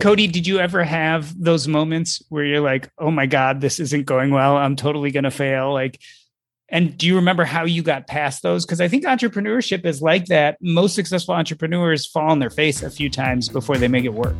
Cody, did you ever have those moments where you're like, oh my God, this isn't going well. I'm totally going to fail? Like, and do you remember how you got past those? Because I think entrepreneurship is like that. Most successful entrepreneurs fall on their face a few times before they make it work.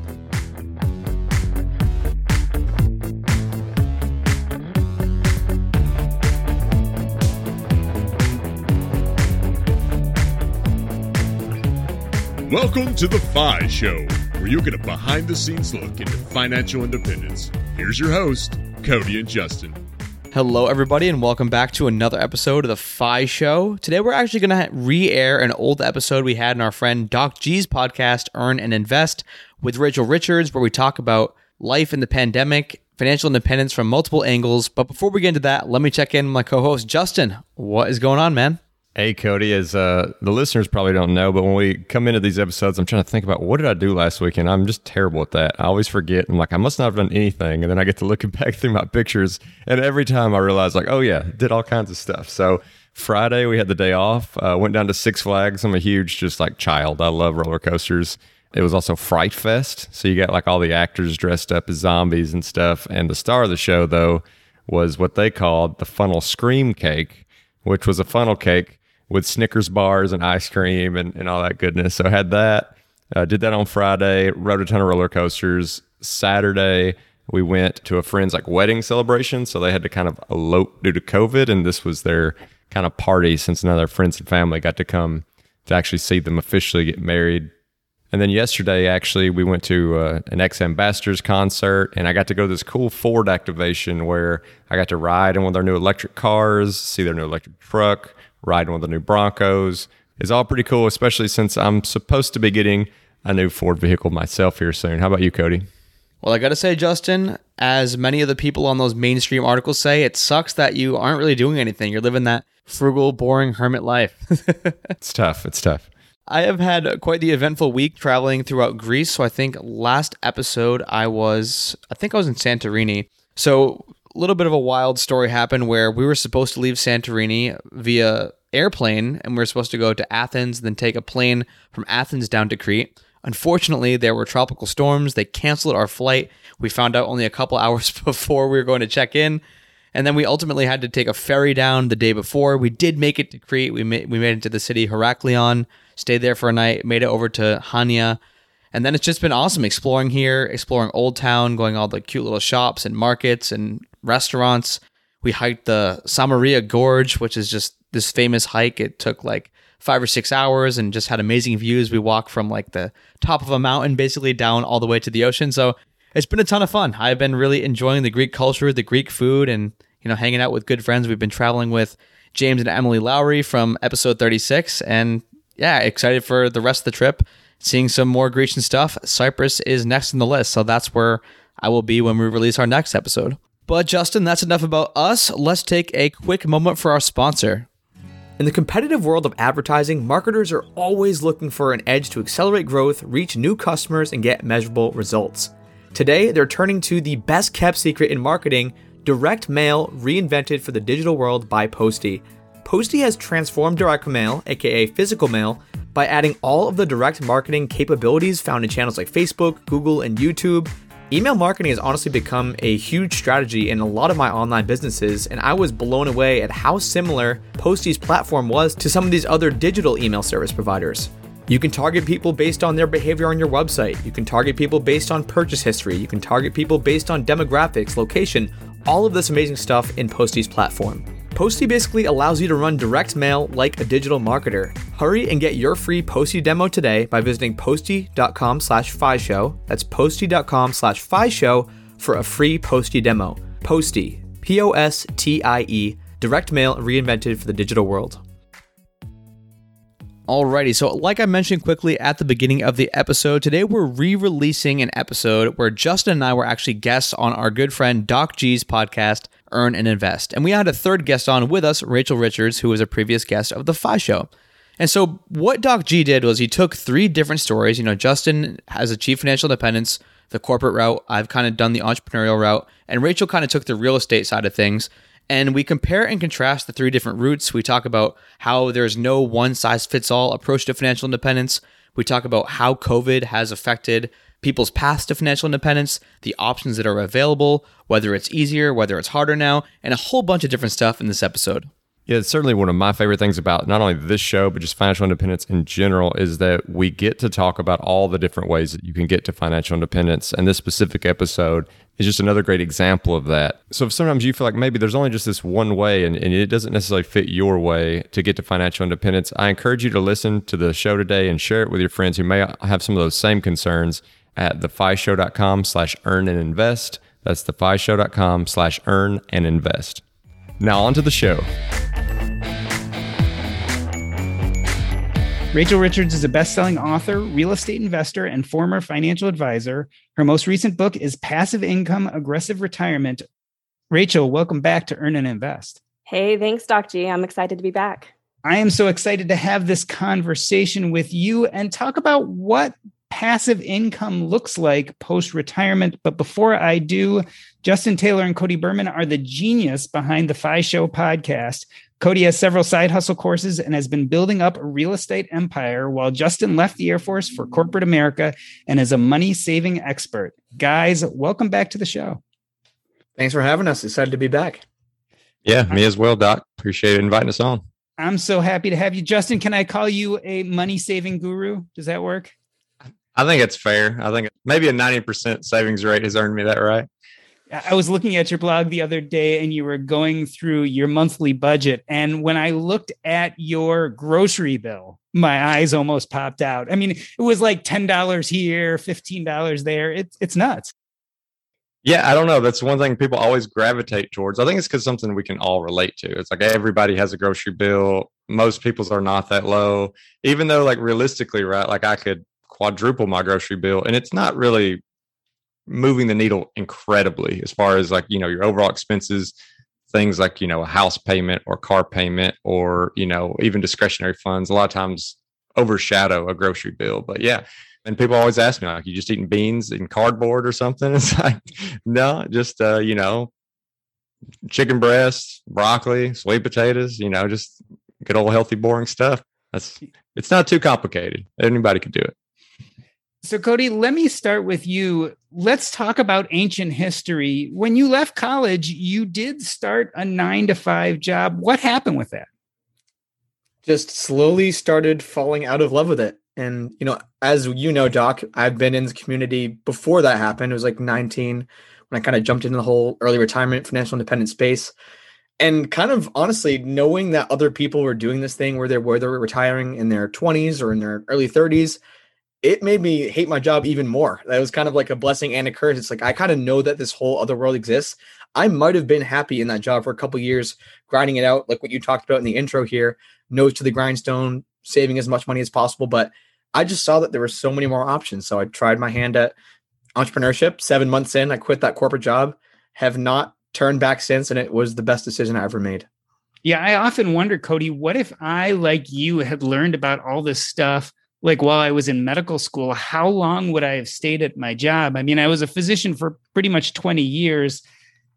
Welcome to the FI Show, where you'll get a behind the scenes look into financial independence. Here's your host, Cody and Justin. Hello, everybody, and welcome back to another episode of the FI Show. Today, we're actually going to re air an old episode we had in our friend Doc G's podcast, Earn and Invest, with Rachel Richards, where we talk about life in the pandemic, financial independence from multiple angles. But before we get into that, let me check in with my co host, Justin. What is going on, man? Hey, Cody, as uh, the listeners probably don't know, but when we come into these episodes, I'm trying to think about what did I do last week, and I'm just terrible at that. I always forget. I'm like, I must not have done anything, and then I get to looking back through my pictures, and every time I realize, like, oh yeah, did all kinds of stuff. So Friday we had the day off. Uh, went down to Six Flags. I'm a huge just like child. I love roller coasters. It was also Fright Fest, so you got like all the actors dressed up as zombies and stuff. And the star of the show though was what they called the funnel scream cake, which was a funnel cake with Snickers bars and ice cream and, and all that goodness. So I had that. Uh, did that on Friday. Rode a ton of roller coasters. Saturday we went to a friend's like wedding celebration, so they had to kind of elope due to COVID, and this was their kind of party since none of their friends and family got to come to actually see them officially get married. And then yesterday, actually, we went to uh, an X Ambassadors concert, and I got to go to this cool Ford activation where I got to ride in one of their new electric cars, see their new electric truck, riding one of the new Broncos is all pretty cool, especially since I'm supposed to be getting a new Ford vehicle myself here soon. How about you, Cody? Well, I got to say, Justin, as many of the people on those mainstream articles say, it sucks that you aren't really doing anything. You're living that frugal, boring hermit life. it's tough. It's tough. I have had quite the eventful week traveling throughout Greece. So I think last episode I was, I think I was in Santorini. So little bit of a wild story happened where we were supposed to leave Santorini via airplane and we were supposed to go to Athens, then take a plane from Athens down to Crete. Unfortunately, there were tropical storms. They canceled our flight. We found out only a couple hours before we were going to check in. And then we ultimately had to take a ferry down the day before. We did make it to Crete. We made, we made it to the city Heraklion, stayed there for a night, made it over to Hania. And then it's just been awesome exploring here, exploring Old Town, going all the cute little shops and markets and restaurants. We hiked the Samaria Gorge, which is just this famous hike. It took like five or six hours and just had amazing views. We walked from like the top of a mountain basically down all the way to the ocean. So it's been a ton of fun. I've been really enjoying the Greek culture, the Greek food, and you know, hanging out with good friends. We've been traveling with James and Emily Lowry from episode 36, and yeah, excited for the rest of the trip. Seeing some more Grecian stuff. Cyprus is next in the list, so that's where I will be when we release our next episode. But Justin, that's enough about us. Let's take a quick moment for our sponsor. In the competitive world of advertising, marketers are always looking for an edge to accelerate growth, reach new customers, and get measurable results. Today, they're turning to the best kept secret in marketing direct mail reinvented for the digital world by Postie. Postie has transformed direct mail, aka physical mail, by adding all of the direct marketing capabilities found in channels like Facebook, Google, and YouTube Email marketing has honestly become a huge strategy in a lot of my online businesses, and I was blown away at how similar Postie's platform was to some of these other digital email service providers. You can target people based on their behavior on your website. You can target people based on purchase history. You can target people based on demographics, location, all of this amazing stuff in Postie's platform. Postie basically allows you to run direct mail like a digital marketer. Hurry and get your free Postie demo today by visiting postie.com slash show. That's postie.com slash show for a free Postie demo. Postie, P-O-S-T-I-E, direct mail reinvented for the digital world. Alrighty, so like I mentioned quickly at the beginning of the episode, today we're re releasing an episode where Justin and I were actually guests on our good friend Doc G's podcast, Earn and Invest. And we had a third guest on with us, Rachel Richards, who was a previous guest of The FI Show. And so what Doc G did was he took three different stories. You know, Justin has achieved financial independence, the corporate route. I've kind of done the entrepreneurial route. And Rachel kind of took the real estate side of things and we compare and contrast the three different routes. We talk about how there's no one size fits all approach to financial independence. We talk about how COVID has affected people's paths to financial independence, the options that are available, whether it's easier, whether it's harder now, and a whole bunch of different stuff in this episode. Yeah, it's certainly one of my favorite things about not only this show, but just financial independence in general is that we get to talk about all the different ways that you can get to financial independence. And this specific episode is just another great example of that. So if sometimes you feel like maybe there's only just this one way and, and it doesn't necessarily fit your way to get to financial independence, I encourage you to listen to the show today and share it with your friends who may have some of those same concerns at thefishow.com slash earn and invest. That's thefishow.com slash earn and invest. Now on to the show. Rachel Richards is a best-selling author, real estate investor, and former financial advisor. Her most recent book is Passive Income Aggressive Retirement. Rachel, welcome back to Earn and Invest. Hey, thanks, Doc G. I'm excited to be back. I am so excited to have this conversation with you and talk about what passive income looks like post retirement. But before I do, Justin Taylor and Cody Berman are the genius behind the FI Show podcast. Cody has several side hustle courses and has been building up a real estate empire while Justin left the Air Force for corporate America and is a money saving expert. Guys, welcome back to the show. Thanks for having us. Excited to be back. Yeah, me as well, Doc. Appreciate inviting us on. I'm so happy to have you. Justin, can I call you a money saving guru? Does that work? I think it's fair. I think maybe a 90% savings rate has earned me that right. I was looking at your blog the other day and you were going through your monthly budget. And when I looked at your grocery bill, my eyes almost popped out. I mean, it was like $10 here, $15 there. It's it's nuts. Yeah, I don't know. That's one thing people always gravitate towards. I think it's because something we can all relate to. It's like everybody has a grocery bill. Most people's are not that low, even though, like, realistically, right? Like, I could quadruple my grocery bill, and it's not really moving the needle incredibly as far as like you know your overall expenses things like you know a house payment or car payment or you know even discretionary funds a lot of times overshadow a grocery bill. But yeah and people always ask me like you just eating beans and cardboard or something? It's like no just uh you know chicken breast broccoli sweet potatoes you know just good old healthy boring stuff. That's it's not too complicated. Anybody could do it so, Cody, let me start with you. Let's talk about ancient history. When you left college, you did start a nine to five job. What happened with that? Just slowly started falling out of love with it. And, you know, as you know, Doc, I've been in the community before that happened. It was like 19 when I kind of jumped into the whole early retirement, financial independent space. And kind of honestly, knowing that other people were doing this thing where they're where they're retiring in their 20s or in their early 30s, it made me hate my job even more. That was kind of like a blessing and a curse. It's like I kind of know that this whole other world exists. I might have been happy in that job for a couple years, grinding it out, like what you talked about in the intro here, nose to the grindstone, saving as much money as possible. But I just saw that there were so many more options. So I tried my hand at entrepreneurship. Seven months in, I quit that corporate job, have not turned back since, and it was the best decision I ever made. Yeah, I often wonder, Cody, what if I, like you, had learned about all this stuff like while I was in medical school, how long would I have stayed at my job? I mean, I was a physician for pretty much 20 years,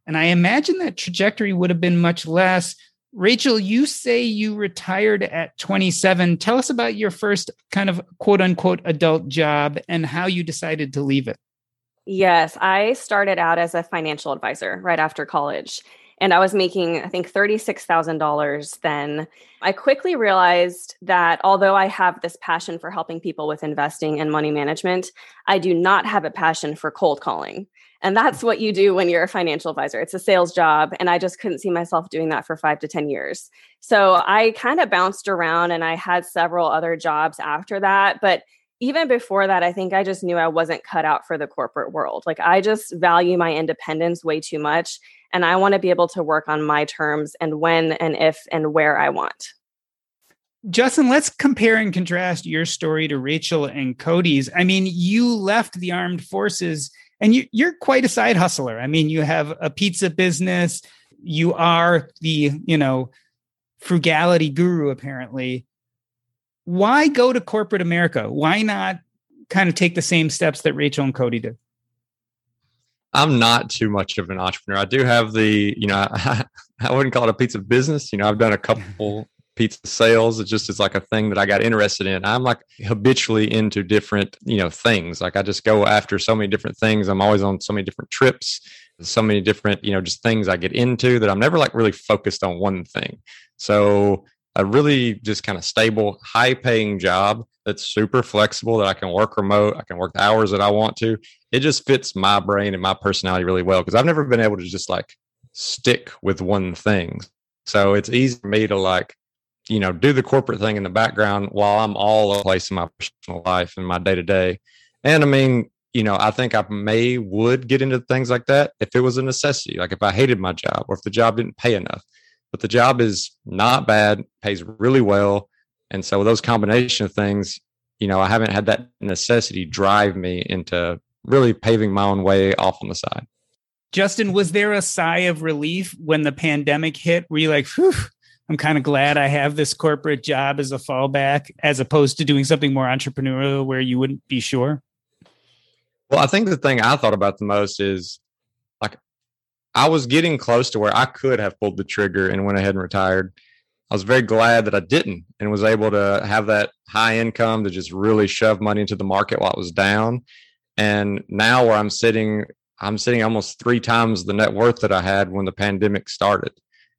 and I imagine that trajectory would have been much less. Rachel, you say you retired at 27. Tell us about your first kind of quote unquote adult job and how you decided to leave it. Yes, I started out as a financial advisor right after college and I was making, I think, $36,000 then. I quickly realized that although I have this passion for helping people with investing and money management, I do not have a passion for cold calling. And that's what you do when you're a financial advisor. It's a sales job. And I just couldn't see myself doing that for five to 10 years. So I kind of bounced around and I had several other jobs after that. But even before that, I think I just knew I wasn't cut out for the corporate world. Like I just value my independence way too much. And I want to be able to work on my terms and when and if and where I want. Justin, let's compare and contrast your story to Rachel and Cody's. I mean, you left the armed forces and you, you're quite a side hustler. I mean, you have a pizza business, you are the, you know, frugality guru, apparently why go to corporate America? Why not kind of take the same steps that Rachel and Cody did? I'm not too much of an entrepreneur. I do have the, you know, I, I wouldn't call it a pizza business. You know, I've done a couple pizza sales. It just is like a thing that I got interested in. I'm like habitually into different, you know, things. Like I just go after so many different things. I'm always on so many different trips, so many different, you know, just things I get into that I'm never like really focused on one thing. So a really just kind of stable, high paying job that's super flexible that I can work remote. I can work the hours that I want to. It just fits my brain and my personality really well because I've never been able to just like stick with one thing. So it's easy for me to like, you know, do the corporate thing in the background while I'm all over the place in my personal life and my day to day. And I mean, you know, I think I may would get into things like that if it was a necessity, like if I hated my job or if the job didn't pay enough but the job is not bad, pays really well. And so those combination of things, you know, I haven't had that necessity drive me into really paving my own way off on the side. Justin, was there a sigh of relief when the pandemic hit? Were you like, Whew, I'm kind of glad I have this corporate job as a fallback, as opposed to doing something more entrepreneurial where you wouldn't be sure? Well, I think the thing I thought about the most is I was getting close to where I could have pulled the trigger and went ahead and retired. I was very glad that I didn't and was able to have that high income to just really shove money into the market while it was down. And now where I'm sitting, I'm sitting almost three times the net worth that I had when the pandemic started,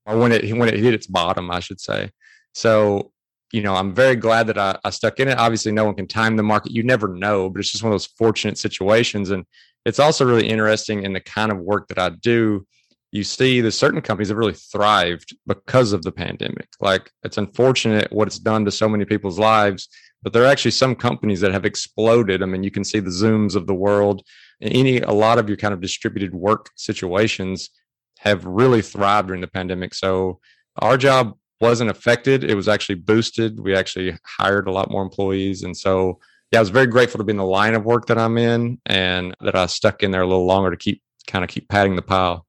or when it when it hit its bottom, I should say. So, you know, I'm very glad that I, I stuck in it. Obviously, no one can time the market. You never know, but it's just one of those fortunate situations. And it's also really interesting in the kind of work that I do. You see, there's certain companies that really thrived because of the pandemic. Like it's unfortunate what it's done to so many people's lives, but there are actually some companies that have exploded. I mean, you can see the Zooms of the world. Any a lot of your kind of distributed work situations have really thrived during the pandemic. So our job wasn't affected; it was actually boosted. We actually hired a lot more employees, and so yeah, I was very grateful to be in the line of work that I'm in and that I stuck in there a little longer to keep kind of keep padding the pile.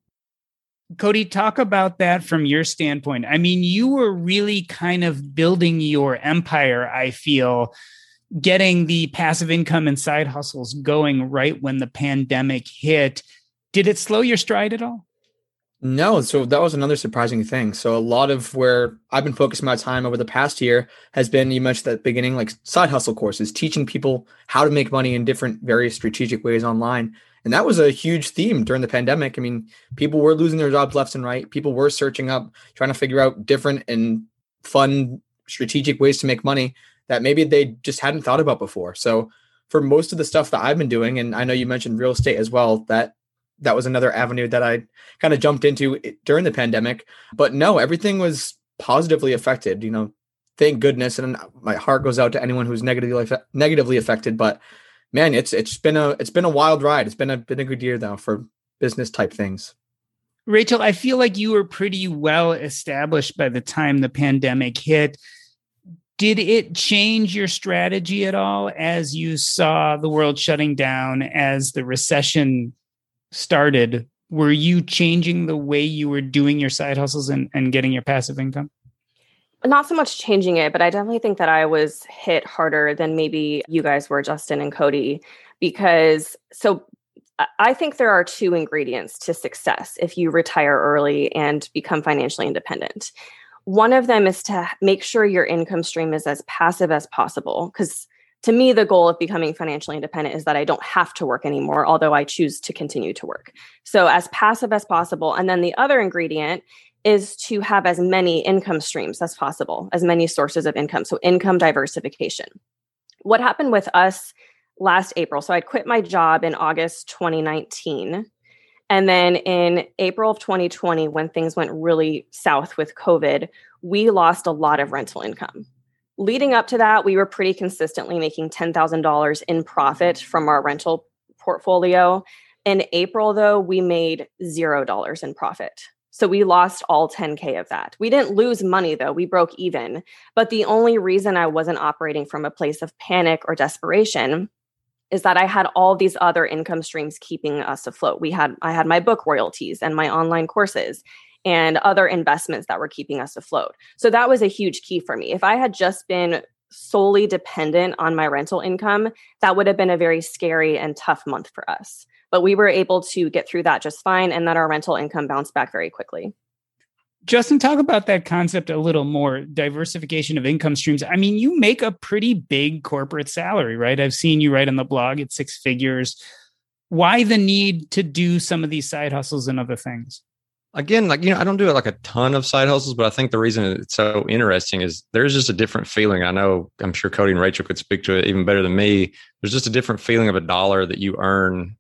Cody, talk about that from your standpoint. I mean, you were really kind of building your empire, I feel, getting the passive income and side hustles going right when the pandemic hit. Did it slow your stride at all? No, so that was another surprising thing. So a lot of where I've been focusing my time over the past year has been you mentioned at the beginning, like side hustle courses, teaching people how to make money in different various strategic ways online. And that was a huge theme during the pandemic. I mean, people were losing their jobs left and right. People were searching up, trying to figure out different and fun strategic ways to make money that maybe they just hadn't thought about before. So for most of the stuff that I've been doing, and I know you mentioned real estate as well, that that was another avenue that I kind of jumped into during the pandemic. But no, everything was positively affected. You know, thank goodness, and my heart goes out to anyone who's negatively negatively affected. But man, it's it's been a it's been a wild ride. It's been a been a good year though for business type things. Rachel, I feel like you were pretty well established by the time the pandemic hit. Did it change your strategy at all as you saw the world shutting down, as the recession started, were you changing the way you were doing your side hustles and, and getting your passive income? Not so much changing it, but I definitely think that I was hit harder than maybe you guys were, Justin and Cody, because so I think there are two ingredients to success if you retire early and become financially independent. One of them is to make sure your income stream is as passive as possible because to me, the goal of becoming financially independent is that I don't have to work anymore, although I choose to continue to work. So, as passive as possible. And then the other ingredient is to have as many income streams as possible, as many sources of income. So, income diversification. What happened with us last April? So, I quit my job in August 2019. And then in April of 2020, when things went really south with COVID, we lost a lot of rental income leading up to that, we were pretty consistently making $10,000 in profit mm-hmm. from our rental portfolio. In April, though, we made $0 in profit. So we lost all 10K of that. We didn't lose money, though. We broke even. But the only reason I wasn't operating from a place of panic or desperation is that I had all these other income streams keeping us afloat. We had I had my book royalties and my online courses and other investments that were keeping us afloat. So that was a huge key for me. If I had just been solely dependent on my rental income, that would have been a very scary and tough month for us. But we were able to get through that just fine, and then our rental income bounced back very quickly. Justin, talk about that concept a little more diversification of income streams. I mean, you make a pretty big corporate salary, right? I've seen you write on the blog at six figures. Why the need to do some of these side hustles and other things? Again, like, you know, I don't do it like a ton of side hustles, but I think the reason it's so interesting is there's just a different feeling. I know I'm sure Cody and Rachel could speak to it even better than me. There's just a different feeling of a dollar that you earn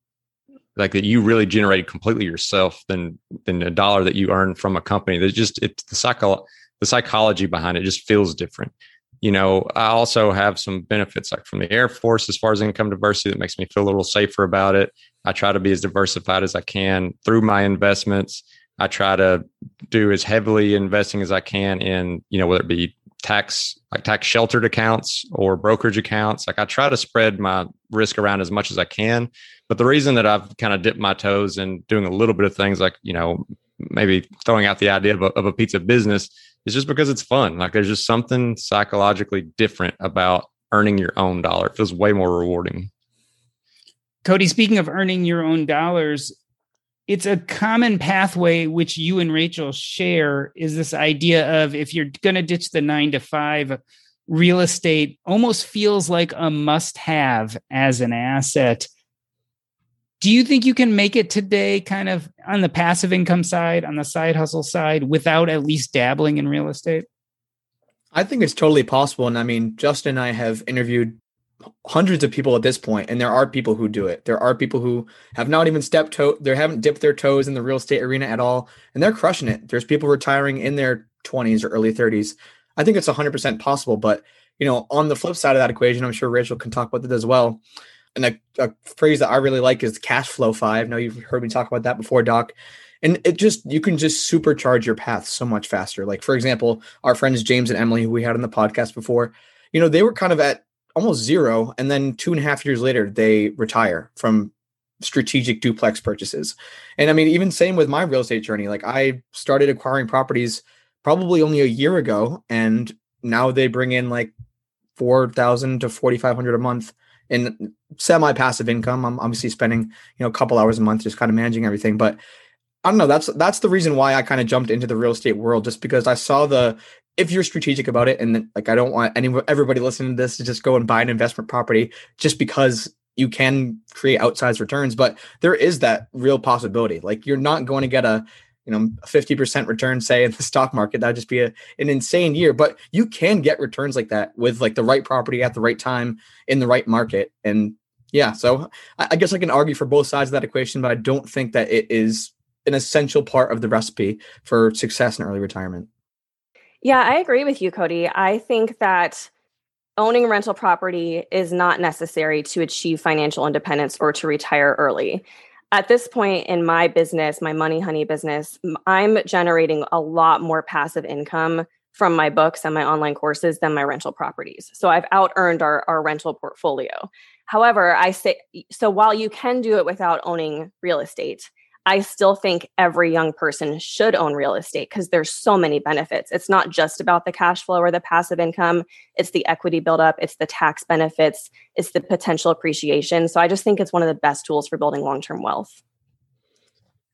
like that you really generated completely yourself than than a dollar that you earn from a company. That just it's the psycho the psychology behind it just feels different. You know, I also have some benefits like from the Air Force as far as income diversity that makes me feel a little safer about it. I try to be as diversified as I can through my investments. I try to do as heavily investing as I can in, you know, whether it be tax like tax sheltered accounts or brokerage accounts. Like I try to spread my risk around as much as I can but the reason that I've kind of dipped my toes in doing a little bit of things like, you know, maybe throwing out the idea of a, of a pizza business is just because it's fun. Like there's just something psychologically different about earning your own dollar. It feels way more rewarding. Cody, speaking of earning your own dollars, it's a common pathway which you and Rachel share is this idea of if you're going to ditch the nine to five, real estate almost feels like a must have as an asset. Do you think you can make it today kind of on the passive income side on the side hustle side without at least dabbling in real estate? I think it's totally possible and i mean justin and i have interviewed hundreds of people at this point and there are people who do it there are people who have not even stepped toe they haven't dipped their toes in the real estate arena at all and they're crushing it there's people retiring in their 20s or early 30s i think it's 100% possible but you know on the flip side of that equation i'm sure rachel can talk about that as well and a, a, phrase that I really like is cash flow five. now you've heard me talk about that before, Doc. And it just you can just supercharge your path so much faster. Like for example, our friends James and Emily, who we had on the podcast before, you know, they were kind of at almost zero, and then two and a half years later, they retire from strategic duplex purchases. And I mean, even same with my real estate journey. Like I started acquiring properties probably only a year ago, and now they bring in like four thousand to forty five hundred a month in semi passive income. I'm obviously spending, you know, a couple hours a month just kind of managing everything. But I don't know. That's that's the reason why I kind of jumped into the real estate world, just because I saw the if you're strategic about it, and like I don't want any everybody listening to this to just go and buy an investment property just because you can create outsized returns, but there is that real possibility. Like you're not going to get a you know, 50% return, say in the stock market, that'd just be a, an insane year. But you can get returns like that with like the right property at the right time in the right market. And yeah, so I, I guess I can argue for both sides of that equation, but I don't think that it is an essential part of the recipe for success in early retirement. Yeah, I agree with you, Cody. I think that owning rental property is not necessary to achieve financial independence or to retire early at this point in my business, my Money Honey business, I'm generating a lot more passive income from my books and my online courses than my rental properties. So I've out earned our, our rental portfolio. However, I say so while you can do it without owning real estate, I still think every young person should own real estate because there's so many benefits. It's not just about the cash flow or the passive income, it's the equity buildup, it's the tax benefits, it's the potential appreciation. So I just think it's one of the best tools for building long-term wealth.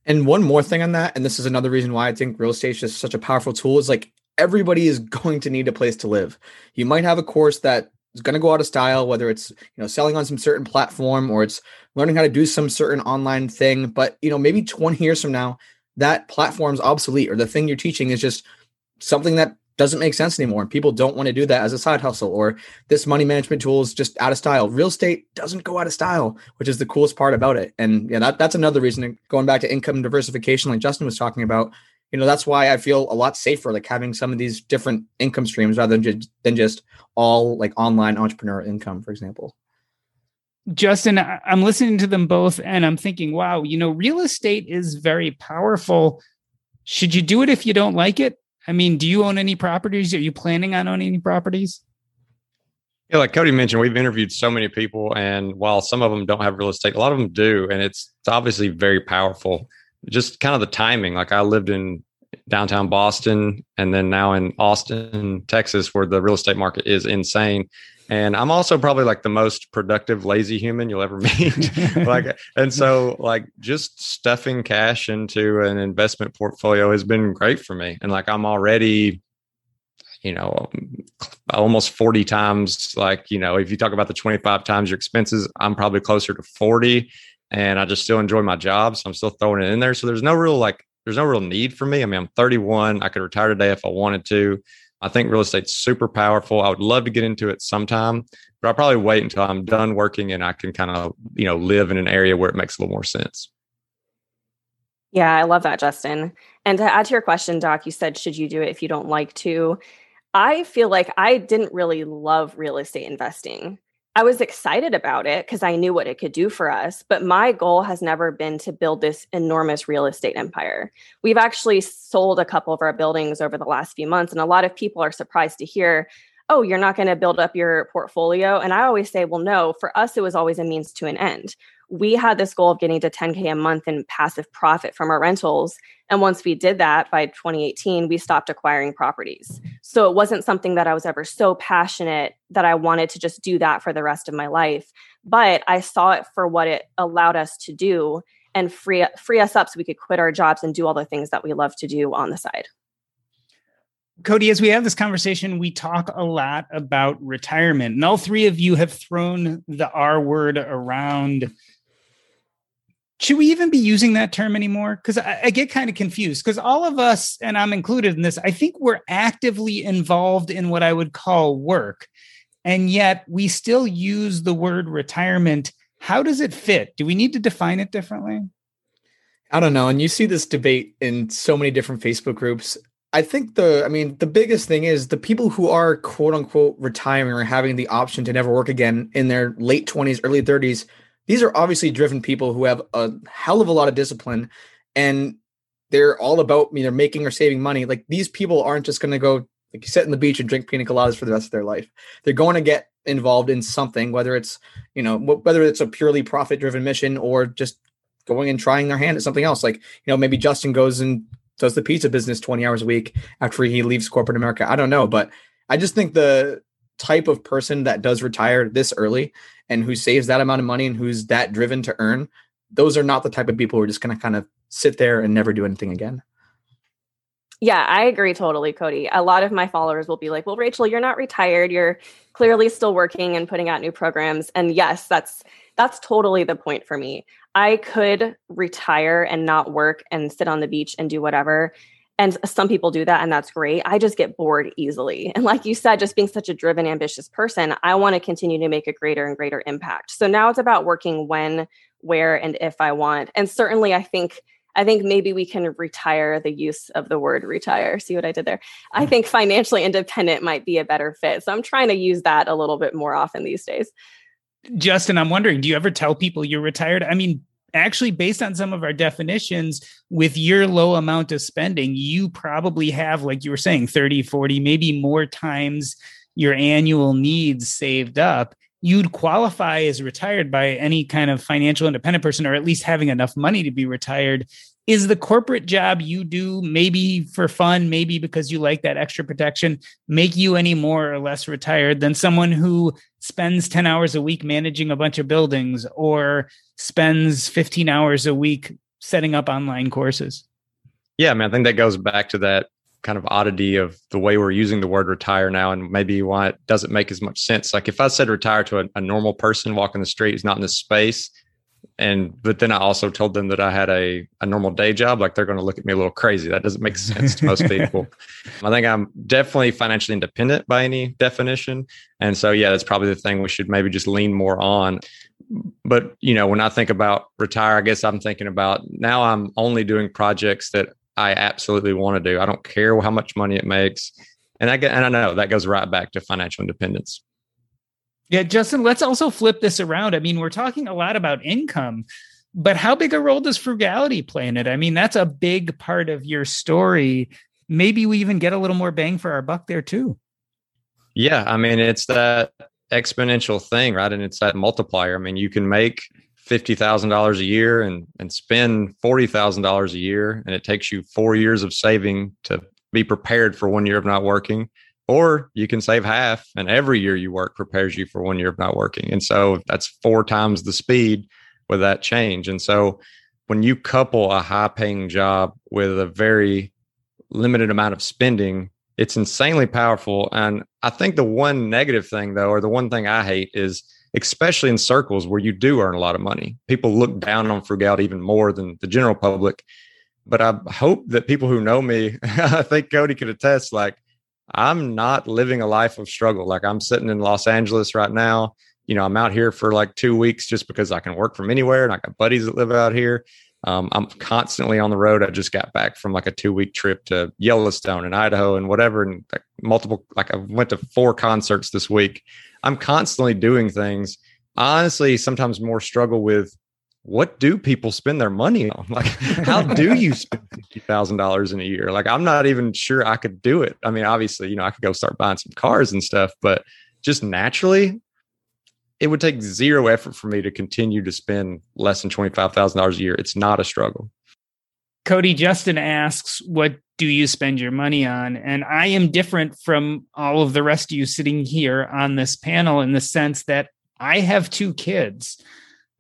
And one more thing on that, and this is another reason why I think real estate is just such a powerful tool, is like everybody is going to need a place to live. You might have a course that is going to go out of style, whether it's you know selling on some certain platform or it's learning how to do some certain online thing. But you know, maybe 20 years from now, that platform's obsolete or the thing you're teaching is just something that doesn't make sense anymore. And people don't want to do that as a side hustle, or this money management tool is just out of style. Real estate doesn't go out of style, which is the coolest part about it. And yeah, that, that's another reason going back to income diversification, like Justin was talking about. You know, that's why I feel a lot safer like having some of these different income streams rather than just than just all like online entrepreneur income, for example. Justin, I'm listening to them both and I'm thinking, wow, you know, real estate is very powerful. Should you do it if you don't like it? I mean, do you own any properties? Are you planning on owning any properties? Yeah, like Cody mentioned, we've interviewed so many people, and while some of them don't have real estate, a lot of them do, and it's, it's obviously very powerful. Just kind of the timing. Like I lived in downtown Boston, and then now in Austin, Texas, where the real estate market is insane. And I'm also probably like the most productive lazy human you'll ever meet. like, and so like just stuffing cash into an investment portfolio has been great for me. And like I'm already you know, almost 40 times. Like, you know, if you talk about the 25 times your expenses, I'm probably closer to 40 and I just still enjoy my job. So I'm still throwing it in there. So there's no real like there's no real need for me. I mean, I'm 31. I could retire today if I wanted to. I think real estate's super powerful. I would love to get into it sometime, but I'll probably wait until I'm done working and I can kind of, you know, live in an area where it makes a little more sense. Yeah, I love that, Justin. And to add to your question, Doc, you said, should you do it if you don't like to? I feel like I didn't really love real estate investing. I was excited about it because I knew what it could do for us. But my goal has never been to build this enormous real estate empire. We've actually sold a couple of our buildings over the last few months, and a lot of people are surprised to hear, oh, you're not going to build up your portfolio. And I always say, well, no, for us, it was always a means to an end we had this goal of getting to 10K a month in passive profit from our rentals. And once we did that by 2018, we stopped acquiring properties. So it wasn't something that I was ever so passionate that I wanted to just do that for the rest of my life. But I saw it for what it allowed us to do and free, free us up so we could quit our jobs and do all the things that we love to do on the side. Cody, as we have this conversation, we talk a lot about retirement. And all three of you have thrown the R word around should we even be using that term anymore? Because I, I, get kind of confused. Because all of us, and I'm included in this, I think we're actively involved in what I would call work. And yet we still use the word retirement. How does it fit? Do we need to define it differently? I don't know. And you see this debate in so many different Facebook groups. I think the, I mean, the biggest thing is the people who are quote unquote retiring or having the option to never work again in their late 20s, early 30s these are obviously driven people who have a hell of a lot of discipline and they're all about either making or saving money. Like these people aren't just going to go like sit on the beach and drink pina coladas for the rest of their life. They're going to get involved in something, whether it's you know whether it's a purely profit driven mission or just going and trying their hand at something else. Like you know maybe Justin goes and does the pizza business 20 hours a week after he leaves corporate America. I don't know, but I just think the type of person that does retire this early and who saves that amount of money and who's that driven to earn, those are not the type of people who are just going to kind of sit there and never do anything again. Yeah, I agree totally, Cody. A lot of my followers will be like, "Well, Rachel, you're not retired. You're clearly still working and putting out new programs." And yes, that's that's totally the point for me. I could retire and not work and sit on the beach and do whatever and some people do that, and that's great. I just get bored easily. And like you said, just being such a driven, ambitious person, I want to continue to make a greater and greater impact. So now it's about working when, where, and if I want. And certainly, I think. I think maybe we can retire the use of the word retire. See what I did there? I think financially independent might be a better fit. So I'm trying to use that a little bit more often these days. Justin, I'm wondering, do you ever tell people you're retired? I mean, actually based on some of our definitions with your low amount of spending you probably have like you were saying 30 40 maybe more times your annual needs saved up. You'd qualify as retired by any kind of financial independent person or at least having enough money to be retired is the corporate job you do maybe for fun maybe because you like that extra protection make you any more or less retired than someone who spends 10 hours a week managing a bunch of buildings or spends 15 hours a week setting up online courses? Yeah I mean, i think that goes back to that kind of oddity of the way we're using the word retire now and maybe why it doesn't make as much sense. Like if i said retire to a, a normal person walking the street who's not in this space and but then I also told them that I had a, a normal day job, like they're going to look at me a little crazy. That doesn't make sense to most people. I think I'm definitely financially independent by any definition. And so yeah, that's probably the thing we should maybe just lean more on. But you know, when I think about retire, I guess I'm thinking about now I'm only doing projects that I absolutely want to do. I don't care how much money it makes. And I get and I know that goes right back to financial independence. Yeah, Justin, let's also flip this around. I mean, we're talking a lot about income, but how big a role does frugality play in it? I mean, that's a big part of your story. Maybe we even get a little more bang for our buck there too. Yeah, I mean, it's that exponential thing, right? And it's that multiplier. I mean, you can make fifty thousand dollars a year and and spend forty thousand dollars a year, and it takes you four years of saving to be prepared for one year of not working. Or you can save half, and every year you work prepares you for one year of not working. And so that's four times the speed with that change. And so when you couple a high paying job with a very limited amount of spending, it's insanely powerful. And I think the one negative thing, though, or the one thing I hate is especially in circles where you do earn a lot of money, people look down on frugality even more than the general public. But I hope that people who know me, I think Cody could attest, like, I'm not living a life of struggle. Like, I'm sitting in Los Angeles right now. You know, I'm out here for like two weeks just because I can work from anywhere and I got buddies that live out here. Um, I'm constantly on the road. I just got back from like a two week trip to Yellowstone and Idaho and whatever, and like multiple. Like I went to four concerts this week. I'm constantly doing things. Honestly, sometimes more struggle with what do people spend their money on? Like, how do you spend fifty thousand dollars in a year? Like, I'm not even sure I could do it. I mean, obviously, you know, I could go start buying some cars and stuff, but just naturally, it would take zero effort for me to continue to spend less than $25,000 a year. It's not a struggle. Cody Justin asks, What do you spend your money on? And I am different from all of the rest of you sitting here on this panel in the sense that I have two kids.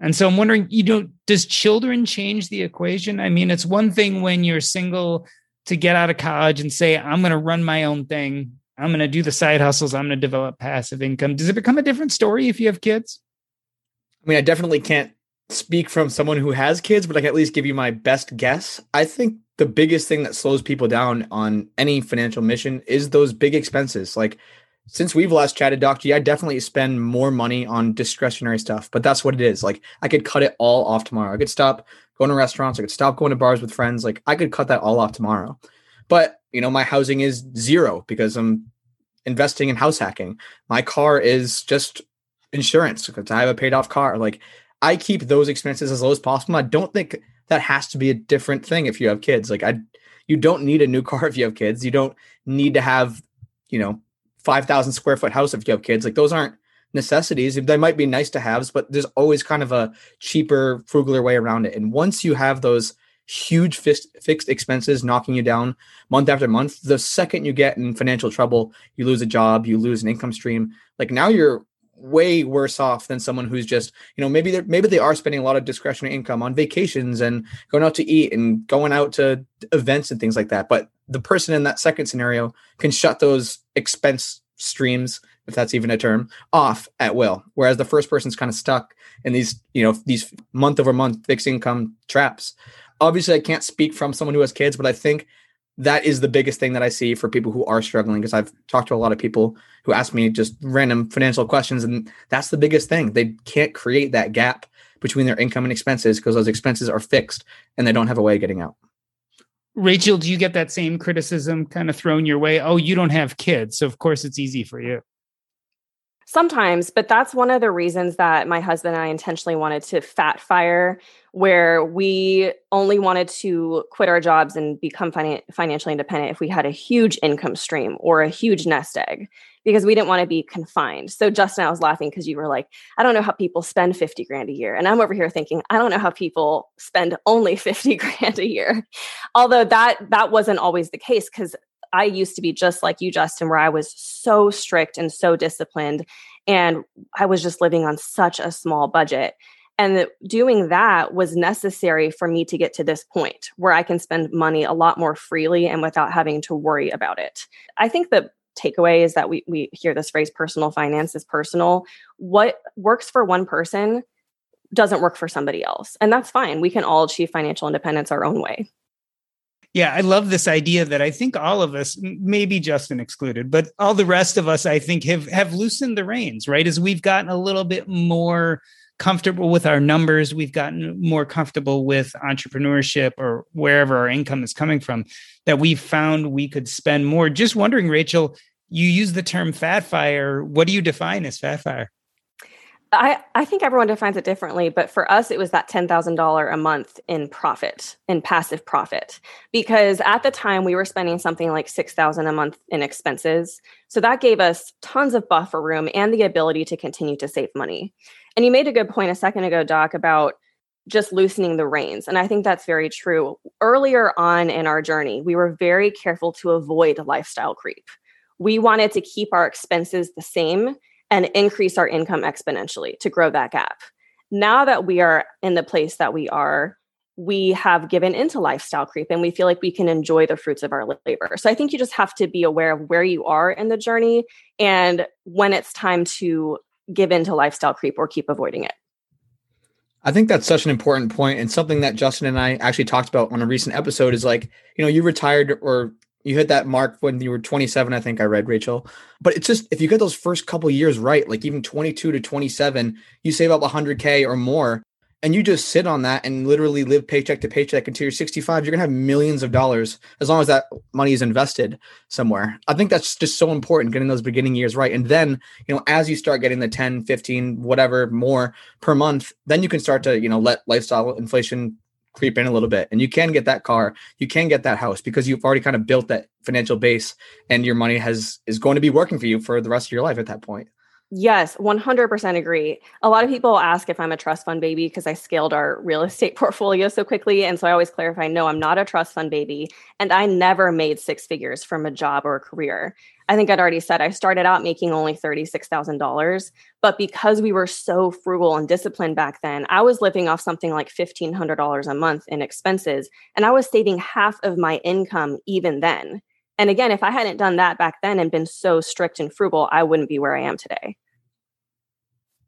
And so I'm wondering, you know, does children change the equation? I mean, it's one thing when you're single to get out of college and say, I'm going to run my own thing. I'm going to do the side hustles. I'm going to develop passive income. Does it become a different story if you have kids? I mean, I definitely can't speak from someone who has kids, but I can at least give you my best guess. I think the biggest thing that slows people down on any financial mission is those big expenses. Like since we've last chatted, Doc I definitely spend more money on discretionary stuff, but that's what it is. Like I could cut it all off tomorrow. I could stop going to restaurants. I could stop going to bars with friends. Like I could cut that all off tomorrow. But you know, my housing is zero because I'm investing in house hacking. My car is just insurance because I have a paid off car. Like I keep those expenses as low as possible. I don't think that has to be a different thing if you have kids. Like I you don't need a new car if you have kids. You don't need to have, you know, 5,000 square foot house if you have kids. Like those aren't necessities. They might be nice to haves, but there's always kind of a cheaper, frugaler way around it. And once you have those huge fixed, fixed expenses knocking you down month after month. The second you get in financial trouble, you lose a job, you lose an income stream. Like now you're way worse off than someone who's just you know maybe they're maybe they are spending a lot of discretionary income on vacations and going out to eat and going out to events and things like that. But the person in that second scenario can shut those expense streams if that's even a term off at will. Whereas the first person's kind of stuck in these you know these month over month fixed income traps. Obviously I can't speak from someone who has kids, but I think that is the biggest thing that I see for people who are struggling because I've talked to a lot of people who ask me just random financial questions and that's the biggest thing. They can't create that gap between their income and expenses because those expenses are fixed and they don't have a way of getting out. Rachel, do you get that same criticism kind of thrown your way? Oh, you don't have kids, so of course it's easy for you. Sometimes, but that's one of the reasons that my husband and I intentionally wanted to fat fire, where we only wanted to quit our jobs and become finan- financially independent if we had a huge income stream or a huge nest egg, because we didn't want to be confined. So, Justin, I was laughing because you were like, I don't know how people spend 50 grand a year. And I'm over here thinking, I don't know how people spend only 50 grand a year. Although that that wasn't always the case because I used to be just like you, Justin, where I was so strict and so disciplined. And I was just living on such a small budget. And doing that was necessary for me to get to this point where I can spend money a lot more freely and without having to worry about it. I think the takeaway is that we, we hear this phrase personal finance is personal. What works for one person doesn't work for somebody else. And that's fine. We can all achieve financial independence our own way. Yeah, I love this idea that I think all of us, maybe Justin excluded, but all the rest of us, I think, have have loosened the reins, right? As we've gotten a little bit more comfortable with our numbers, we've gotten more comfortable with entrepreneurship or wherever our income is coming from, that we've found we could spend more. Just wondering, Rachel, you use the term fat fire. What do you define as fat fire? I, I think everyone defines it differently, but for us, it was that $10,000 a month in profit, in passive profit. Because at the time, we were spending something like 6000 a month in expenses. So that gave us tons of buffer room and the ability to continue to save money. And you made a good point a second ago, Doc, about just loosening the reins. And I think that's very true. Earlier on in our journey, we were very careful to avoid lifestyle creep. We wanted to keep our expenses the same and increase our income exponentially to grow that gap. Now that we are in the place that we are, we have given into lifestyle creep and we feel like we can enjoy the fruits of our labor. So I think you just have to be aware of where you are in the journey and when it's time to give into lifestyle creep or keep avoiding it. I think that's such an important point and something that Justin and I actually talked about on a recent episode is like, you know, you retired or you hit that mark when you were 27 i think i read rachel. But it's just if you get those first couple years right like even 22 to 27 you save up 100k or more and you just sit on that and literally live paycheck to paycheck until you're 65 you're going to have millions of dollars as long as that money is invested somewhere. I think that's just so important getting those beginning years right. And then you know as you start getting the 10 15 whatever more per month then you can start to you know let lifestyle inflation creep in a little bit and you can get that car you can get that house because you've already kind of built that financial base and your money has is going to be working for you for the rest of your life at that point Yes, 100% agree. A lot of people ask if I'm a trust fund baby because I scaled our real estate portfolio so quickly. And so I always clarify no, I'm not a trust fund baby. And I never made six figures from a job or a career. I think I'd already said I started out making only $36,000. But because we were so frugal and disciplined back then, I was living off something like $1,500 a month in expenses. And I was saving half of my income even then. And again, if I hadn't done that back then and been so strict and frugal, I wouldn't be where I am today.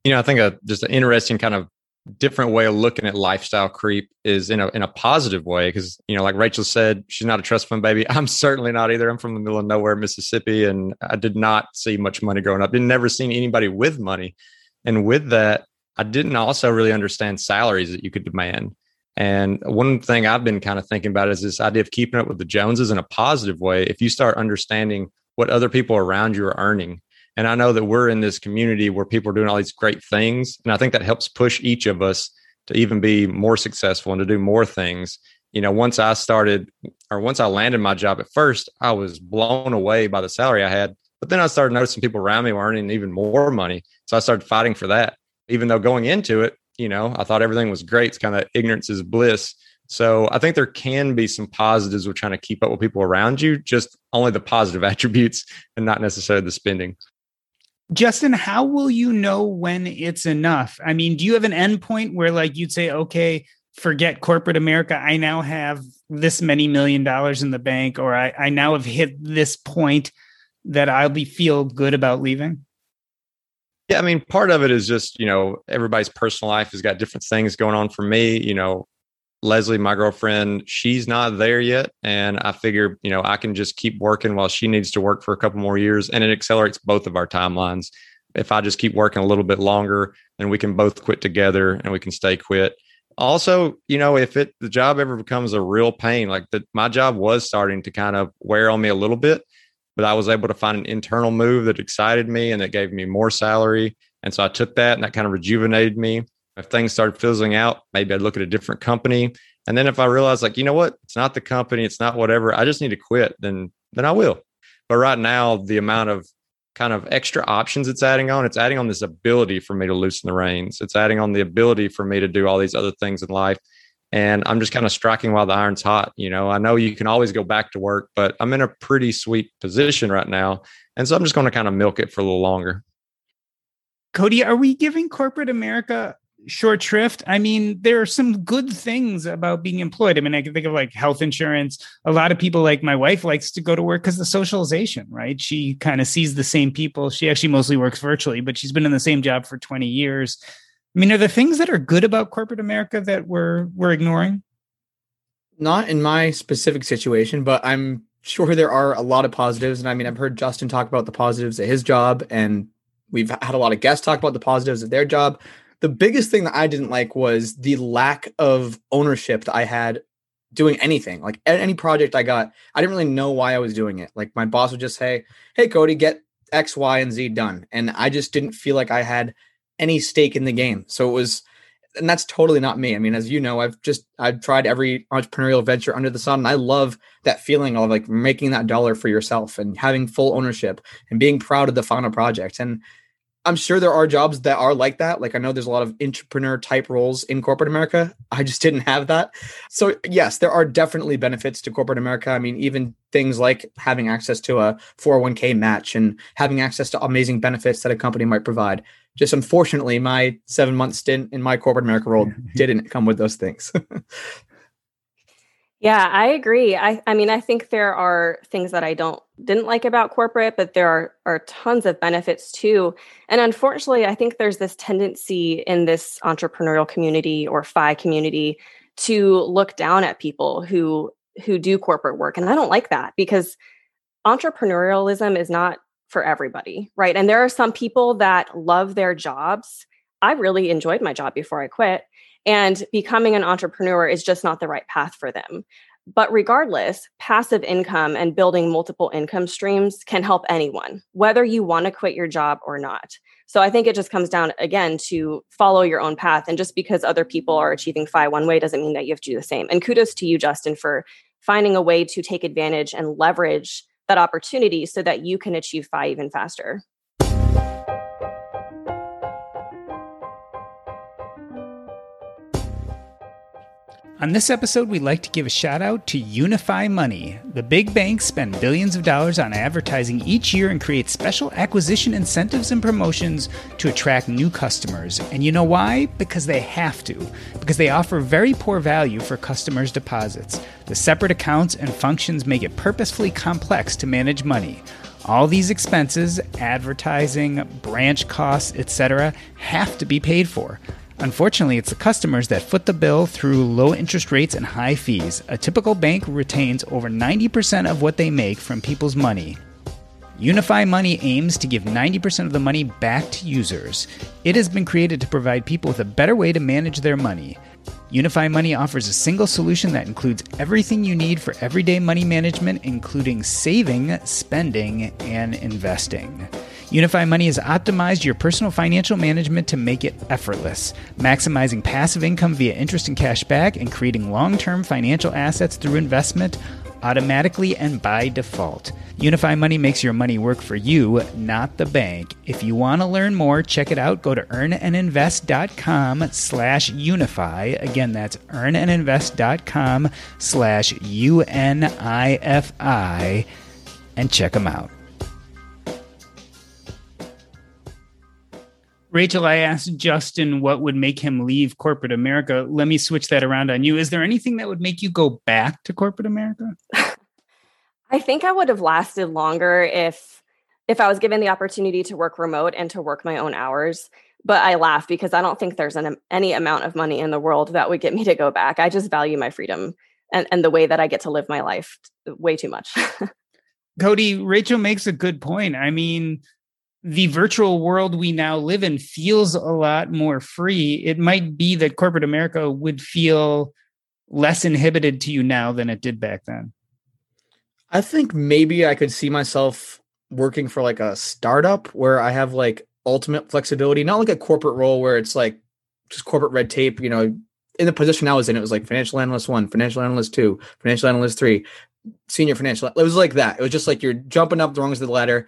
You know, I think a, just an interesting kind of different way of looking at lifestyle creep is in a in a positive way because you know like Rachel said she's not a trust fund baby. I'm certainly not either. I'm from the middle of nowhere Mississippi and I did not see much money growing up. Didn't never seen anybody with money. And with that I didn't also really understand salaries that you could demand. And one thing I've been kind of thinking about is this idea of keeping up with the Joneses in a positive way. If you start understanding what other people around you are earning, and I know that we're in this community where people are doing all these great things, and I think that helps push each of us to even be more successful and to do more things. You know, once I started or once I landed my job at first, I was blown away by the salary I had. But then I started noticing people around me were earning even more money. So I started fighting for that. Even though going into it, you know, I thought everything was great. It's kind of ignorance is bliss. So I think there can be some positives with trying to keep up with people around you, just only the positive attributes and not necessarily the spending. Justin, how will you know when it's enough? I mean, do you have an endpoint where like you'd say, okay, forget corporate America. I now have this many million dollars in the bank, or I, I now have hit this point that I'll be feel good about leaving? Yeah, I mean, part of it is just, you know, everybody's personal life has got different things going on for me. You know, Leslie, my girlfriend, she's not there yet. And I figure, you know, I can just keep working while she needs to work for a couple more years. And it accelerates both of our timelines. If I just keep working a little bit longer, then we can both quit together and we can stay quit. Also, you know, if it the job ever becomes a real pain, like that my job was starting to kind of wear on me a little bit but I was able to find an internal move that excited me and that gave me more salary. And so I took that and that kind of rejuvenated me. If things started fizzling out, maybe I'd look at a different company. And then if I realize like, you know what, it's not the company, it's not whatever, I just need to quit, then then I will. But right now, the amount of kind of extra options it's adding on, it's adding on this ability for me to loosen the reins. It's adding on the ability for me to do all these other things in life and I'm just kind of striking while the iron's hot. You know, I know you can always go back to work, but I'm in a pretty sweet position right now. And so I'm just going to kind of milk it for a little longer. Cody, are we giving corporate America short shrift? I mean, there are some good things about being employed. I mean, I can think of like health insurance. A lot of people, like my wife, likes to go to work because the socialization, right? She kind of sees the same people. She actually mostly works virtually, but she's been in the same job for 20 years. I mean, are there things that are good about corporate America that we're we're ignoring? Not in my specific situation, but I'm sure there are a lot of positives. And I mean, I've heard Justin talk about the positives at his job, and we've had a lot of guests talk about the positives at their job. The biggest thing that I didn't like was the lack of ownership that I had doing anything. Like any project I got, I didn't really know why I was doing it. Like my boss would just say, "Hey, Cody, get X, Y, and Z done," and I just didn't feel like I had any stake in the game. So it was, and that's totally not me. I mean, as you know, I've just I've tried every entrepreneurial venture under the sun, and I love that feeling of like making that dollar for yourself and having full ownership and being proud of the final project. And I'm sure there are jobs that are like that. Like I know there's a lot of entrepreneur type roles in corporate America. I just didn't have that. So yes, there are definitely benefits to corporate America. I mean, even things like having access to a 401k match and having access to amazing benefits that a company might provide. Just unfortunately, my seven month stint in my corporate America role didn't come with those things. Yeah, I agree. I, I mean, I think there are things that I don't didn't like about corporate, but there are are tons of benefits too. And unfortunately, I think there's this tendency in this entrepreneurial community or FI community to look down at people who who do corporate work, and I don't like that because entrepreneurialism is not for everybody, right? And there are some people that love their jobs. I really enjoyed my job before I quit and becoming an entrepreneur is just not the right path for them. But regardless, passive income and building multiple income streams can help anyone, whether you want to quit your job or not. So I think it just comes down again to follow your own path. And just because other people are achieving FI one way doesn't mean that you have to do the same. And kudos to you, Justin, for finding a way to take advantage and leverage that opportunity so that you can achieve FI even faster. On this episode, we'd like to give a shout out to Unifi Money. The big banks spend billions of dollars on advertising each year and create special acquisition incentives and promotions to attract new customers. And you know why? Because they have to. Because they offer very poor value for customers' deposits. The separate accounts and functions make it purposefully complex to manage money. All these expenses, advertising, branch costs, etc., have to be paid for. Unfortunately, it's the customers that foot the bill through low interest rates and high fees. A typical bank retains over 90% of what they make from people's money. Unifi Money aims to give 90% of the money back to users. It has been created to provide people with a better way to manage their money. Unifi Money offers a single solution that includes everything you need for everyday money management, including saving, spending, and investing. Unifi Money has optimized your personal financial management to make it effortless, maximizing passive income via interest and cash back and creating long term financial assets through investment automatically and by default. Unifi Money makes your money work for you, not the bank. If you want to learn more, check it out. Go to earnandinvest.com slash unifi. Again, that's earnandinvest.com slash U-N-I-F-I and check them out. Rachel, I asked Justin what would make him leave corporate America. Let me switch that around on you. Is there anything that would make you go back to corporate America? I think I would have lasted longer if if I was given the opportunity to work remote and to work my own hours. But I laugh because I don't think there's an, any amount of money in the world that would get me to go back. I just value my freedom and, and the way that I get to live my life way too much. Cody, Rachel makes a good point. I mean, the virtual world we now live in feels a lot more free. It might be that corporate America would feel less inhibited to you now than it did back then. I think maybe I could see myself working for like a startup where I have like ultimate flexibility, not like a corporate role where it's like just corporate red tape, you know, in the position I was in, it was like financial analyst one, financial analyst two, financial analyst three, senior financial. It was like that. It was just like you're jumping up the rungs of the ladder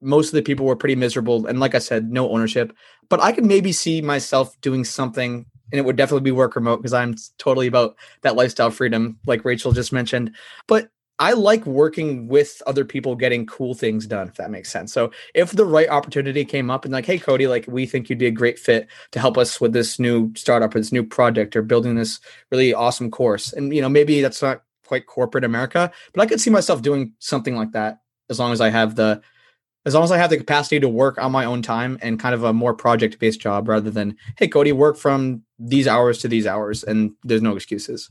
most of the people were pretty miserable and like i said no ownership. But i could maybe see myself doing something and it would definitely be work remote because i'm totally about that lifestyle freedom like rachel just mentioned. But i like working with other people getting cool things done if that makes sense. So if the right opportunity came up and like hey cody like we think you'd be a great fit to help us with this new startup or this new project or building this really awesome course and you know maybe that's not quite corporate america but i could see myself doing something like that as long as i have the as long as I have the capacity to work on my own time and kind of a more project based job rather than, hey, Cody, work from these hours to these hours and there's no excuses.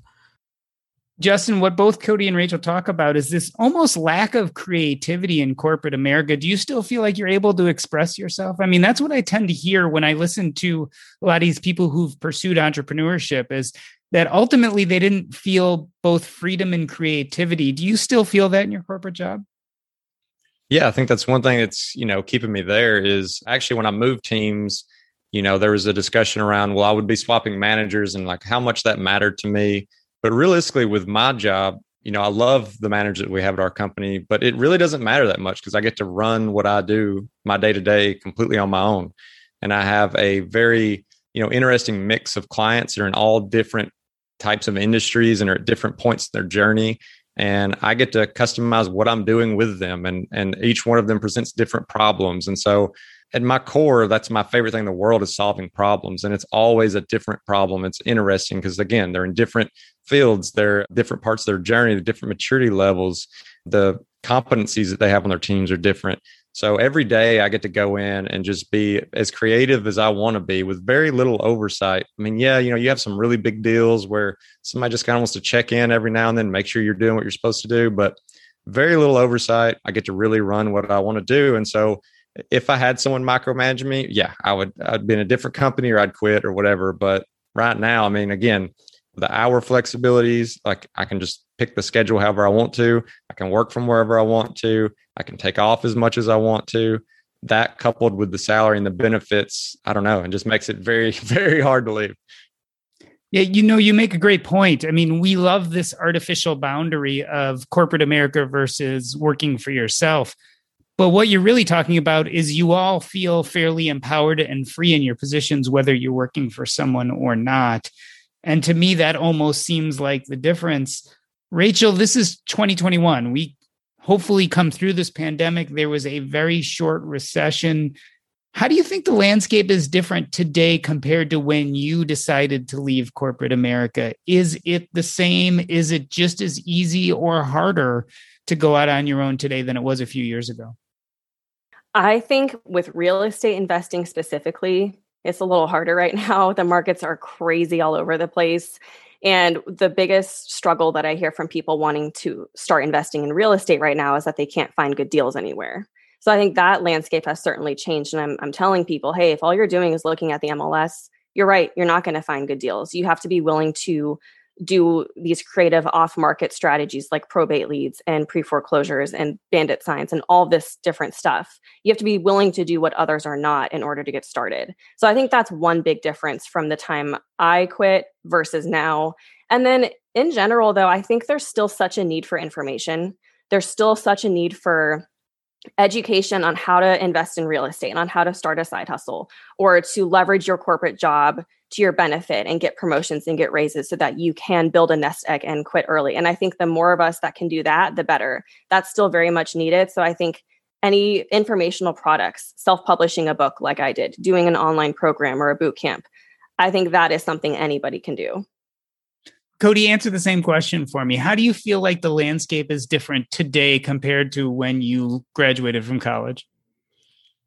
Justin, what both Cody and Rachel talk about is this almost lack of creativity in corporate America. Do you still feel like you're able to express yourself? I mean, that's what I tend to hear when I listen to a lot of these people who've pursued entrepreneurship is that ultimately they didn't feel both freedom and creativity. Do you still feel that in your corporate job? Yeah, I think that's one thing that's, you know, keeping me there is actually when I moved teams, you know, there was a discussion around, well, I would be swapping managers and like how much that mattered to me. But realistically, with my job, you know, I love the manager that we have at our company, but it really doesn't matter that much because I get to run what I do my day to day completely on my own. And I have a very, you know, interesting mix of clients that are in all different types of industries and are at different points in their journey. And I get to customize what I'm doing with them. And, and each one of them presents different problems. And so at my core, that's my favorite thing in the world is solving problems. And it's always a different problem. It's interesting because, again, they're in different fields, they're different parts of their journey, the different maturity levels, the competencies that they have on their teams are different. So every day I get to go in and just be as creative as I want to be with very little oversight. I mean, yeah, you know, you have some really big deals where somebody just kind of wants to check in every now and then, make sure you're doing what you're supposed to do, but very little oversight. I get to really run what I want to do. And so if I had someone micromanage me, yeah, I would I'd be in a different company or I'd quit or whatever. But right now, I mean, again, the hour flexibilities, like I can just pick the schedule however I want to. I can work from wherever I want to. I can take off as much as I want to. That coupled with the salary and the benefits, I don't know, and just makes it very, very hard to leave. Yeah, you know, you make a great point. I mean, we love this artificial boundary of corporate America versus working for yourself. But what you're really talking about is you all feel fairly empowered and free in your positions, whether you're working for someone or not. And to me, that almost seems like the difference. Rachel, this is 2021. We hopefully come through this pandemic. There was a very short recession. How do you think the landscape is different today compared to when you decided to leave corporate America? Is it the same? Is it just as easy or harder to go out on your own today than it was a few years ago? I think with real estate investing specifically, it's a little harder right now. The markets are crazy all over the place. And the biggest struggle that I hear from people wanting to start investing in real estate right now is that they can't find good deals anywhere. So I think that landscape has certainly changed. And I'm, I'm telling people, hey, if all you're doing is looking at the MLS, you're right, you're not going to find good deals. You have to be willing to do these creative off market strategies like probate leads and pre foreclosures and bandit signs and all this different stuff. You have to be willing to do what others are not in order to get started. So I think that's one big difference from the time I quit versus now. And then in general, though, I think there's still such a need for information. There's still such a need for education on how to invest in real estate and on how to start a side hustle or to leverage your corporate job to your benefit and get promotions and get raises so that you can build a nest egg and quit early. And I think the more of us that can do that, the better. That's still very much needed. So I think any informational products, self publishing a book like I did, doing an online program or a boot camp, I think that is something anybody can do. Cody, answer the same question for me. How do you feel like the landscape is different today compared to when you graduated from college?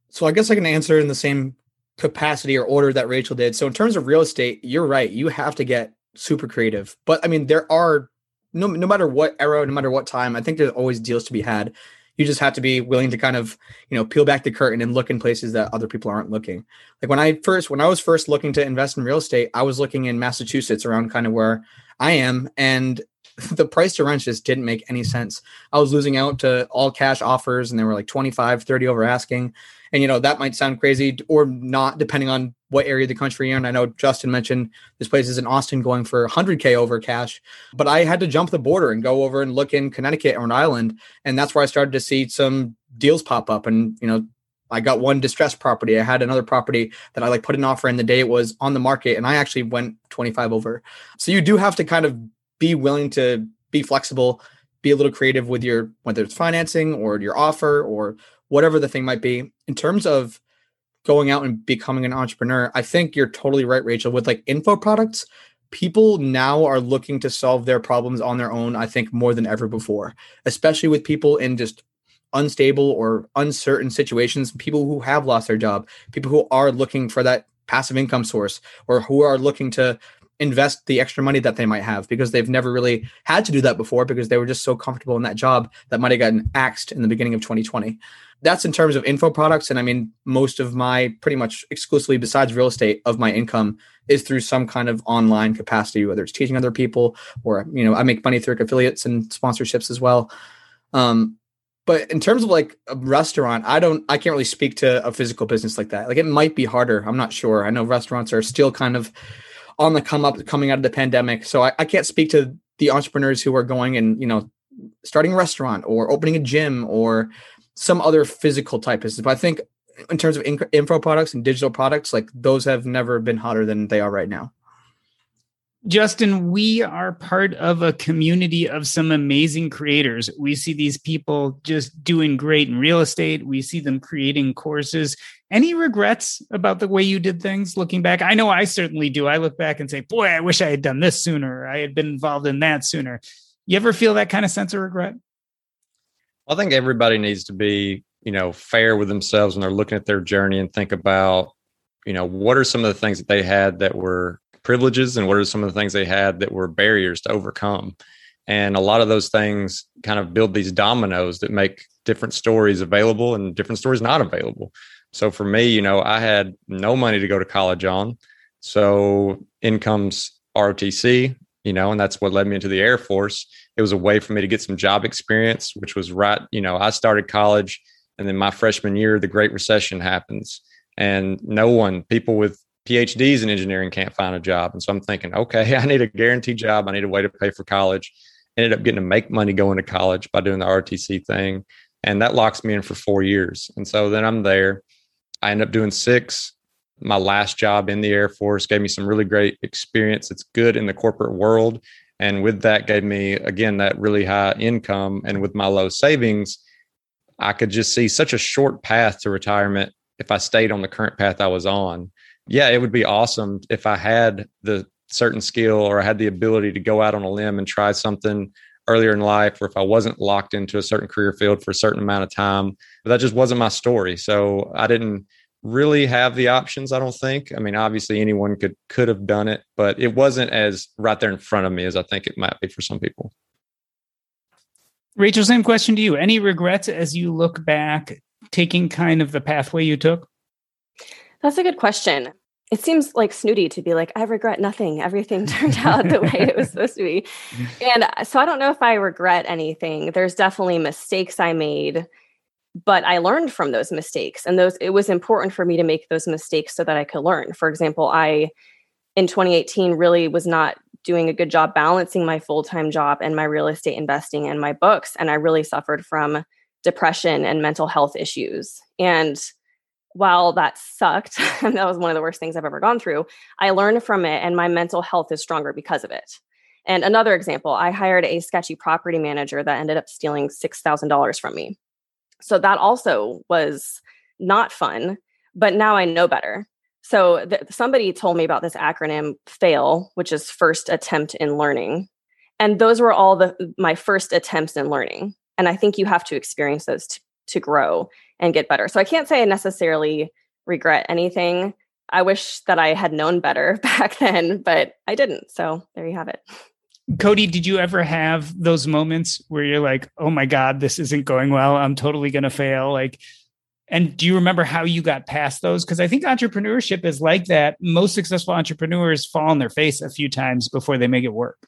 So I guess I can answer in the same capacity or order that Rachel did. So in terms of real estate, you're right. You have to get super creative. But I mean, there are no no matter what era, no matter what time, I think there's always deals to be had. You just have to be willing to kind of, you know, peel back the curtain and look in places that other people aren't looking. Like when I first when I was first looking to invest in real estate, I was looking in Massachusetts around kind of where I am and the price to rent just didn't make any sense. I was losing out to all cash offers and they were like 25, 30 over asking. And, you know, that might sound crazy or not, depending on what area of the country you're in. I know Justin mentioned this place is in Austin going for 100K over cash, but I had to jump the border and go over and look in Connecticut or Rhode Island. And that's where I started to see some deals pop up. And, you know, I got one distressed property. I had another property that I like put an offer in the day it was on the market, and I actually went 25 over. So you do have to kind of be willing to be flexible, be a little creative with your whether it's financing or your offer or whatever the thing might be. In terms of going out and becoming an entrepreneur, I think you're totally right, Rachel. With like info products, people now are looking to solve their problems on their own, I think, more than ever before, especially with people in just unstable or uncertain situations, people who have lost their job, people who are looking for that passive income source or who are looking to invest the extra money that they might have because they've never really had to do that before because they were just so comfortable in that job that might have gotten axed in the beginning of 2020. That's in terms of info products. And I mean, most of my pretty much exclusively besides real estate of my income is through some kind of online capacity, whether it's teaching other people or, you know, I make money through affiliates and sponsorships as well. Um, but in terms of like a restaurant, I don't, I can't really speak to a physical business like that. Like it might be harder. I'm not sure. I know restaurants are still kind of on the come up coming out of the pandemic. So I, I can't speak to the entrepreneurs who are going and you know starting a restaurant or opening a gym or some other physical type business. But I think in terms of info products and digital products, like those have never been hotter than they are right now. Justin, we are part of a community of some amazing creators. We see these people just doing great in real estate. We see them creating courses. Any regrets about the way you did things looking back? I know I certainly do. I look back and say, boy, I wish I had done this sooner. I had been involved in that sooner. You ever feel that kind of sense of regret? I think everybody needs to be, you know, fair with themselves when they're looking at their journey and think about, you know, what are some of the things that they had that were privileges and what are some of the things they had that were barriers to overcome and a lot of those things kind of build these dominoes that make different stories available and different stories not available so for me you know i had no money to go to college on so in comes rotc you know and that's what led me into the air force it was a way for me to get some job experience which was right you know i started college and then my freshman year the great recession happens and no one people with PhDs in engineering can't find a job. And so I'm thinking, okay, I need a guaranteed job. I need a way to pay for college. Ended up getting to make money going to college by doing the ROTC thing. And that locks me in for four years. And so then I'm there. I end up doing six. My last job in the Air Force gave me some really great experience. It's good in the corporate world. And with that, gave me, again, that really high income. And with my low savings, I could just see such a short path to retirement if I stayed on the current path I was on yeah, it would be awesome if I had the certain skill or I had the ability to go out on a limb and try something earlier in life, or if I wasn't locked into a certain career field for a certain amount of time. But that just wasn't my story. So I didn't really have the options, I don't think. I mean, obviously anyone could could have done it, but it wasn't as right there in front of me as I think it might be for some people. Rachel, same question to you. Any regrets as you look back taking kind of the pathway you took? That's a good question. It seems like snooty to be like, I regret nothing. Everything turned out the way it was supposed to be. And uh, so I don't know if I regret anything. There's definitely mistakes I made, but I learned from those mistakes. And those it was important for me to make those mistakes so that I could learn. For example, I in 2018 really was not doing a good job balancing my full-time job and my real estate investing and my books. And I really suffered from depression and mental health issues. And while that sucked, and that was one of the worst things I've ever gone through, I learned from it and my mental health is stronger because of it. And another example, I hired a sketchy property manager that ended up stealing $6,000 from me. So that also was not fun, but now I know better. So th- somebody told me about this acronym FAIL, which is first attempt in learning. And those were all the my first attempts in learning. And I think you have to experience those to, to grow and get better. So I can't say I necessarily regret anything. I wish that I had known better back then, but I didn't. So there you have it. Cody, did you ever have those moments where you're like, "Oh my god, this isn't going well. I'm totally going to fail." Like and do you remember how you got past those? Because I think entrepreneurship is like that. Most successful entrepreneurs fall on their face a few times before they make it work.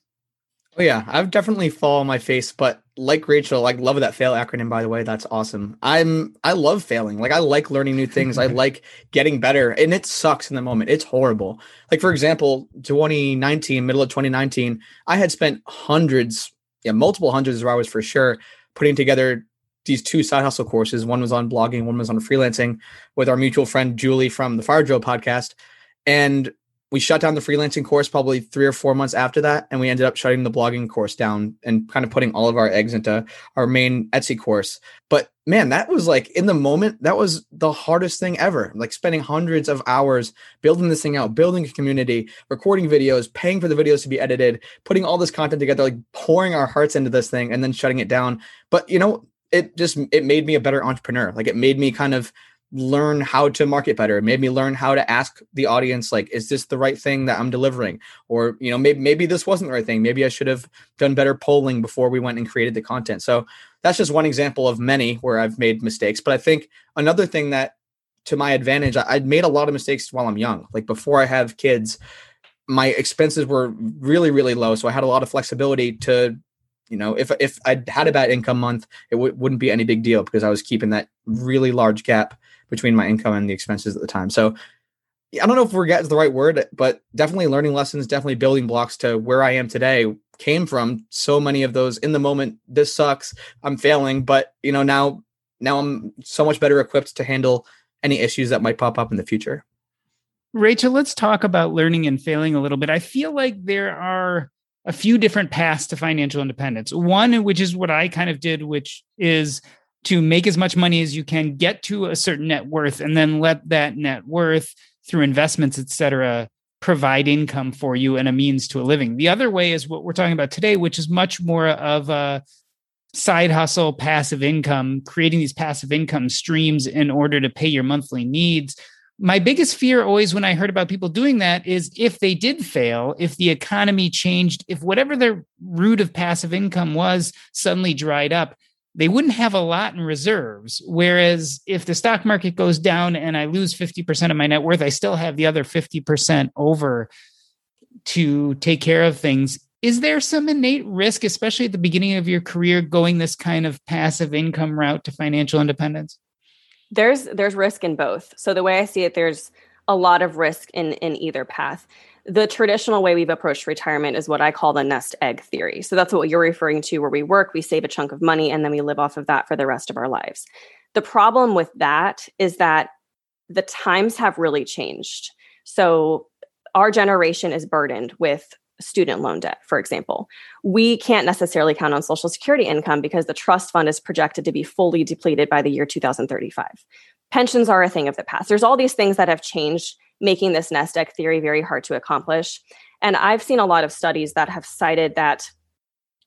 Oh yeah, I've definitely fall on my face, but like Rachel, I love that fail acronym by the way. That's awesome. I'm I love failing. Like I like learning new things. I like getting better. And it sucks in the moment. It's horrible. Like for example, 2019, middle of 2019, I had spent hundreds, yeah, multiple hundreds of hours for sure putting together these two side hustle courses. One was on blogging, one was on freelancing with our mutual friend Julie from the Fire Drill podcast. And we shut down the freelancing course probably three or four months after that and we ended up shutting the blogging course down and kind of putting all of our eggs into our main etsy course. But man that was like in the moment that was the hardest thing ever like spending hundreds of hours building this thing out building a community recording videos paying for the videos to be edited putting all this content together like pouring our hearts into this thing and then shutting it down. But you know it just it made me a better entrepreneur. Like it made me kind of learn how to market better. It made me learn how to ask the audience like is this the right thing that i'm delivering? Or you know maybe maybe this wasn't the right thing. Maybe i should have done better polling before we went and created the content. So that's just one example of many where i've made mistakes. But i think another thing that to my advantage I, i'd made a lot of mistakes while i'm young. Like before i have kids my expenses were really really low. So i had a lot of flexibility to you know if if i had a bad income month it w- wouldn't be any big deal because i was keeping that really large gap between my income and the expenses at the time. So I don't know if forget is the right word, but definitely learning lessons, definitely building blocks to where I am today came from so many of those in the moment. This sucks. I'm failing, but you know, now, now I'm so much better equipped to handle any issues that might pop up in the future. Rachel, let's talk about learning and failing a little bit. I feel like there are a few different paths to financial independence. One, which is what I kind of did, which is to make as much money as you can, get to a certain net worth, and then let that net worth through investments, et cetera, provide income for you and a means to a living. The other way is what we're talking about today, which is much more of a side hustle, passive income, creating these passive income streams in order to pay your monthly needs. My biggest fear always when I heard about people doing that is if they did fail, if the economy changed, if whatever their root of passive income was suddenly dried up, they wouldn't have a lot in reserves. Whereas if the stock market goes down and I lose 50% of my net worth, I still have the other 50% over to take care of things. Is there some innate risk, especially at the beginning of your career, going this kind of passive income route to financial independence? There's there's risk in both. So the way I see it, there's a lot of risk in in either path the traditional way we've approached retirement is what I call the nest egg theory. So that's what you're referring to, where we work, we save a chunk of money, and then we live off of that for the rest of our lives. The problem with that is that the times have really changed. So our generation is burdened with student loan debt, for example. We can't necessarily count on Social Security income because the trust fund is projected to be fully depleted by the year 2035. Pensions are a thing of the past. There's all these things that have changed making this nest egg theory very hard to accomplish. And I've seen a lot of studies that have cited that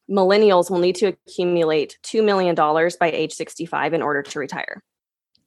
millennials will need to accumulate $2 million by age 65 in order to retire.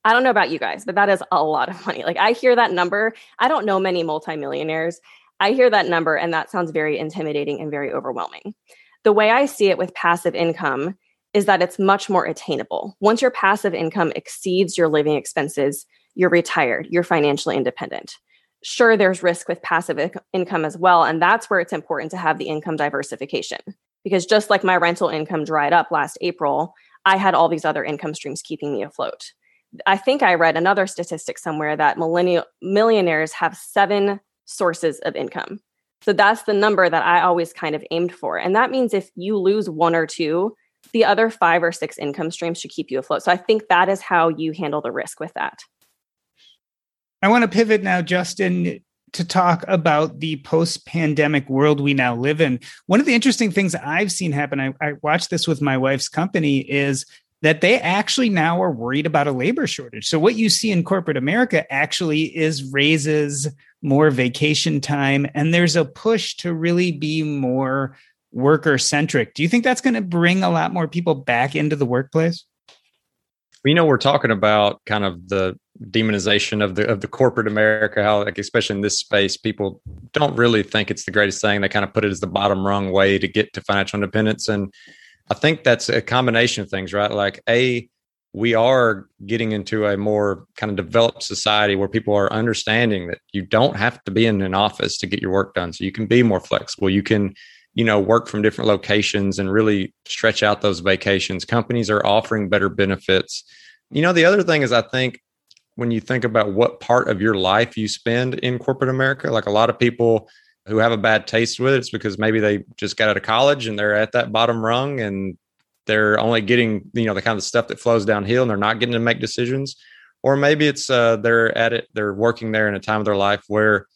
I don't know about you guys, but that is a lot of money. Like I hear that number. I don't know many multimillionaires. I hear that number and that sounds very intimidating and very overwhelming. The way I see it with passive income is that it's much more attainable. Once your passive income exceeds your living expenses, you're retired, you're financially independent sure there's risk with passive income as well and that's where it's important to have the income diversification. Because just like my rental income dried up last april i had all these other income streams keeping me afloat. I think i read another statistic somewhere that millennial millionaires have seven sources of income. So that's the number that i always kind of aimed for and that means if you lose one or two the other five or six income streams should keep you afloat. So i think that is how you handle the risk with that I want to pivot now, Justin, to talk about the post pandemic world we now live in. One of the interesting things I've seen happen, I, I watched this with my wife's company, is that they actually now are worried about a labor shortage. So, what you see in corporate America actually is raises, more vacation time, and there's a push to really be more worker centric. Do you think that's going to bring a lot more people back into the workplace? you know we're talking about kind of the demonization of the of the corporate America, how like especially in this space, people don't really think it's the greatest thing. They kind of put it as the bottom rung way to get to financial independence. And I think that's a combination of things, right? Like a we are getting into a more kind of developed society where people are understanding that you don't have to be in an office to get your work done. So you can be more flexible. You can, you know, work from different locations and really stretch out those vacations. Companies are offering better benefits. You know, the other thing is I think when you think about what part of your life you spend in corporate America. Like a lot of people who have a bad taste with it, it's because maybe they just got out of college and they're at that bottom rung and they're only getting, you know, the kind of stuff that flows downhill and they're not getting to make decisions. Or maybe it's uh, they're at it, they're working there in a time of their life where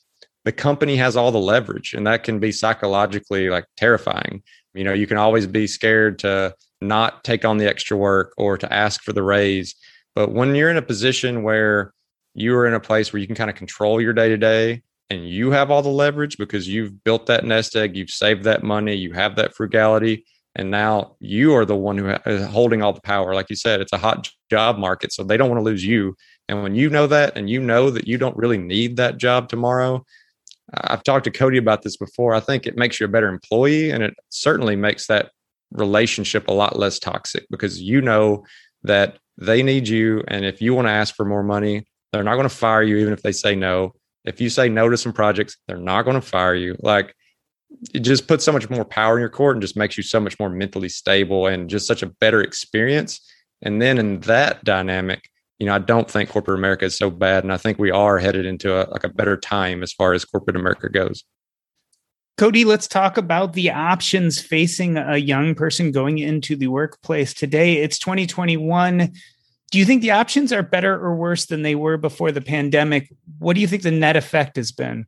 the company has all the leverage and that can be psychologically like terrifying. You know, you can always be scared to not take on the extra work or to ask for the raise but when you're in a position where you are in a place where you can kind of control your day to day and you have all the leverage because you've built that nest egg, you've saved that money, you have that frugality, and now you are the one who is holding all the power. Like you said, it's a hot job market, so they don't want to lose you. And when you know that, and you know that you don't really need that job tomorrow, I've talked to Cody about this before. I think it makes you a better employee, and it certainly makes that relationship a lot less toxic because you know that they need you. And if you want to ask for more money, they're not going to fire you, even if they say no. If you say no to some projects, they're not going to fire you. Like it just puts so much more power in your court and just makes you so much more mentally stable and just such a better experience. And then in that dynamic, you know, I don't think corporate America is so bad, and I think we are headed into a like a better time as far as corporate America goes. Cody, let's talk about the options facing a young person going into the workplace today. It's 2021. Do you think the options are better or worse than they were before the pandemic? What do you think the net effect has been?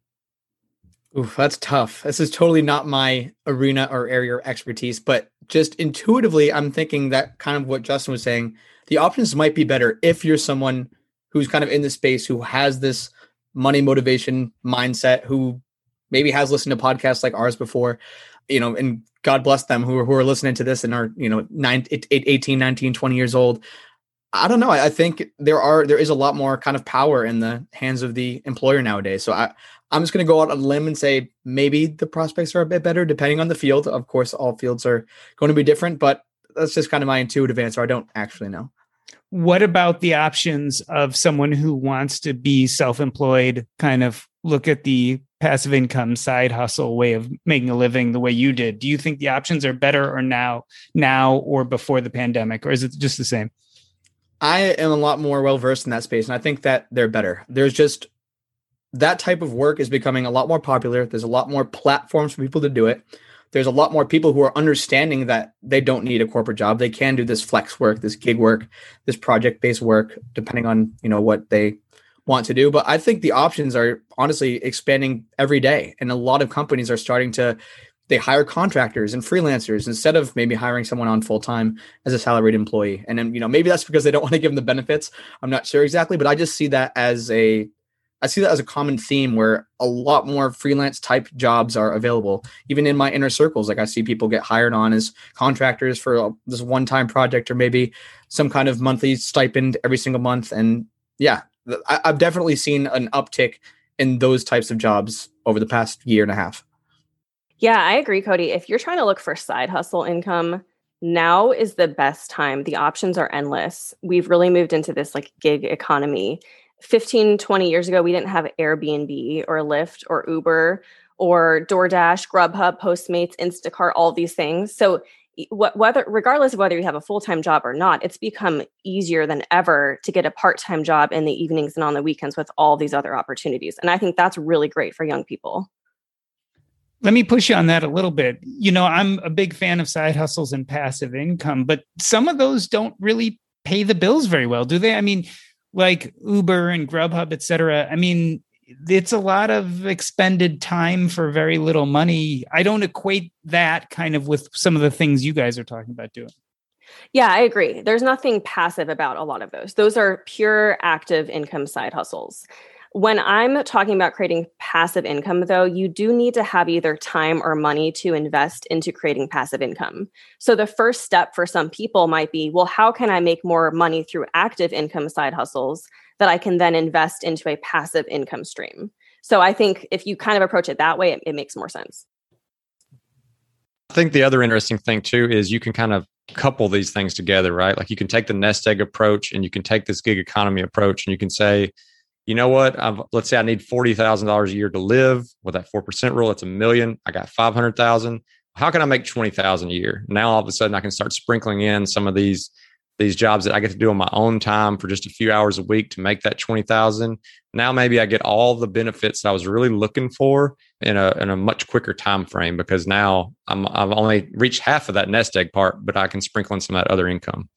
Oof, that's tough. This is totally not my arena or area of expertise, but just intuitively, I'm thinking that kind of what Justin was saying. The options might be better if you're someone who's kind of in the space who has this money motivation mindset, who maybe has listened to podcasts like ours before, you know, and God bless them who are, who are listening to this and are, you know, nine, 18, 19, 20 years old. I don't know. I think there are there is a lot more kind of power in the hands of the employer nowadays. So I I'm just going to go out on a limb and say maybe the prospects are a bit better depending on the field. Of course, all fields are going to be different, but that's just kind of my intuitive answer. I don't actually know. What about the options of someone who wants to be self-employed, kind of look at the passive income side hustle way of making a living the way you did? Do you think the options are better or now now or before the pandemic or is it just the same? I am a lot more well versed in that space and I think that they're better. There's just that type of work is becoming a lot more popular. There's a lot more platforms for people to do it. There's a lot more people who are understanding that they don't need a corporate job. They can do this flex work, this gig work, this project-based work, depending on you know what they want to do. But I think the options are honestly expanding every day, and a lot of companies are starting to they hire contractors and freelancers instead of maybe hiring someone on full time as a salaried employee. And then you know maybe that's because they don't want to give them the benefits. I'm not sure exactly, but I just see that as a I see that as a common theme where a lot more freelance type jobs are available. Even in my inner circles, like I see people get hired on as contractors for this one time project or maybe some kind of monthly stipend every single month. And yeah, I've definitely seen an uptick in those types of jobs over the past year and a half. Yeah, I agree, Cody. If you're trying to look for side hustle income, now is the best time. The options are endless. We've really moved into this like gig economy 15, 20 years ago, we didn't have Airbnb or Lyft or Uber or DoorDash, Grubhub, Postmates, Instacart, all these things. So whether regardless of whether you have a full-time job or not it's become easier than ever to get a part-time job in the evenings and on the weekends with all these other opportunities and i think that's really great for young people. Let me push you on that a little bit. You know i'm a big fan of side hustles and passive income but some of those don't really pay the bills very well do they? I mean like Uber and Grubhub, et cetera, I mean, it's a lot of expended time for very little money. I don't equate that kind of with some of the things you guys are talking about doing. Yeah, I agree. There's nothing passive about a lot of those. Those are pure active income side hustles. When I'm talking about creating passive income, though, you do need to have either time or money to invest into creating passive income. So, the first step for some people might be well, how can I make more money through active income side hustles that I can then invest into a passive income stream? So, I think if you kind of approach it that way, it, it makes more sense. I think the other interesting thing too is you can kind of couple these things together, right? Like you can take the nest egg approach and you can take this gig economy approach and you can say, you know what? I've, let's say I need forty thousand dollars a year to live. With that four percent rule, it's a million. I got five hundred thousand. How can I make twenty thousand a year? Now all of a sudden I can start sprinkling in some of these these jobs that I get to do on my own time for just a few hours a week to make that twenty thousand. Now maybe I get all the benefits that I was really looking for in a in a much quicker time frame because now I'm I've only reached half of that nest egg part, but I can sprinkle in some of that other income.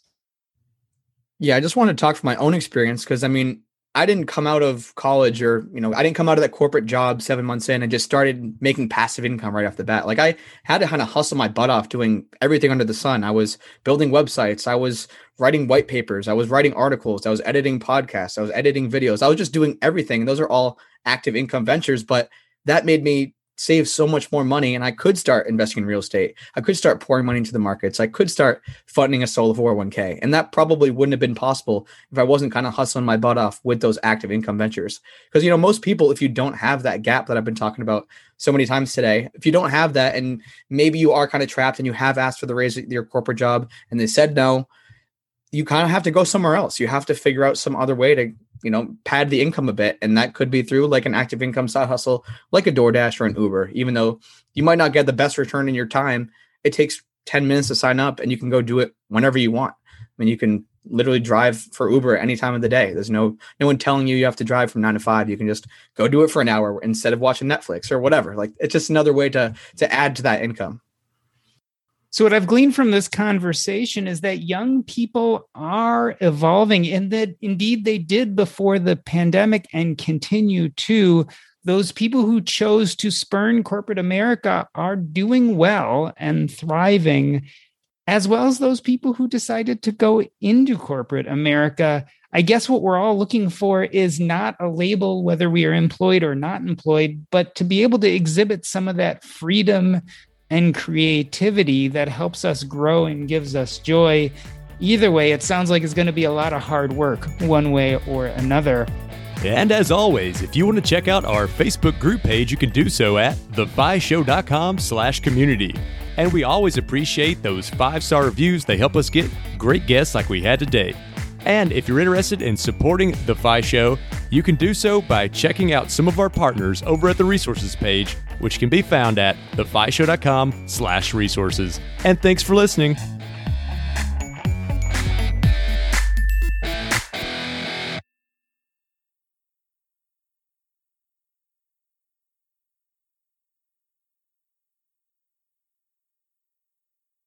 Yeah, I just want to talk from my own experience because I mean, I didn't come out of college or, you know, I didn't come out of that corporate job seven months in and just started making passive income right off the bat. Like I had to kind of hustle my butt off doing everything under the sun. I was building websites. I was writing white papers. I was writing articles. I was editing podcasts. I was editing videos. I was just doing everything. And those are all active income ventures. But that made me save so much more money and I could start investing in real estate. I could start pouring money into the markets. I could start funding a solo 401k. And that probably wouldn't have been possible if I wasn't kind of hustling my butt off with those active income ventures. Because, you know, most people, if you don't have that gap that I've been talking about so many times today, if you don't have that and maybe you are kind of trapped and you have asked for the raise at your corporate job and they said no, you kind of have to go somewhere else. You have to figure out some other way to you know pad the income a bit and that could be through like an active income side hustle like a DoorDash or an Uber even though you might not get the best return in your time it takes 10 minutes to sign up and you can go do it whenever you want I mean you can literally drive for Uber any time of the day. There's no no one telling you you have to drive from nine to five. You can just go do it for an hour instead of watching Netflix or whatever. Like it's just another way to to add to that income. So, what I've gleaned from this conversation is that young people are evolving, and that indeed they did before the pandemic and continue to. Those people who chose to spurn corporate America are doing well and thriving, as well as those people who decided to go into corporate America. I guess what we're all looking for is not a label, whether we are employed or not employed, but to be able to exhibit some of that freedom and creativity that helps us grow and gives us joy. Either way, it sounds like it's going to be a lot of hard work, one way or another. And as always, if you want to check out our Facebook group page, you can do so at thefishow.com slash community. And we always appreciate those five-star reviews. They help us get great guests like we had today. And if you're interested in supporting The Fi Show, you can do so by checking out some of our partners over at the resources page, which can be found at thefishow.com slash resources. And thanks for listening.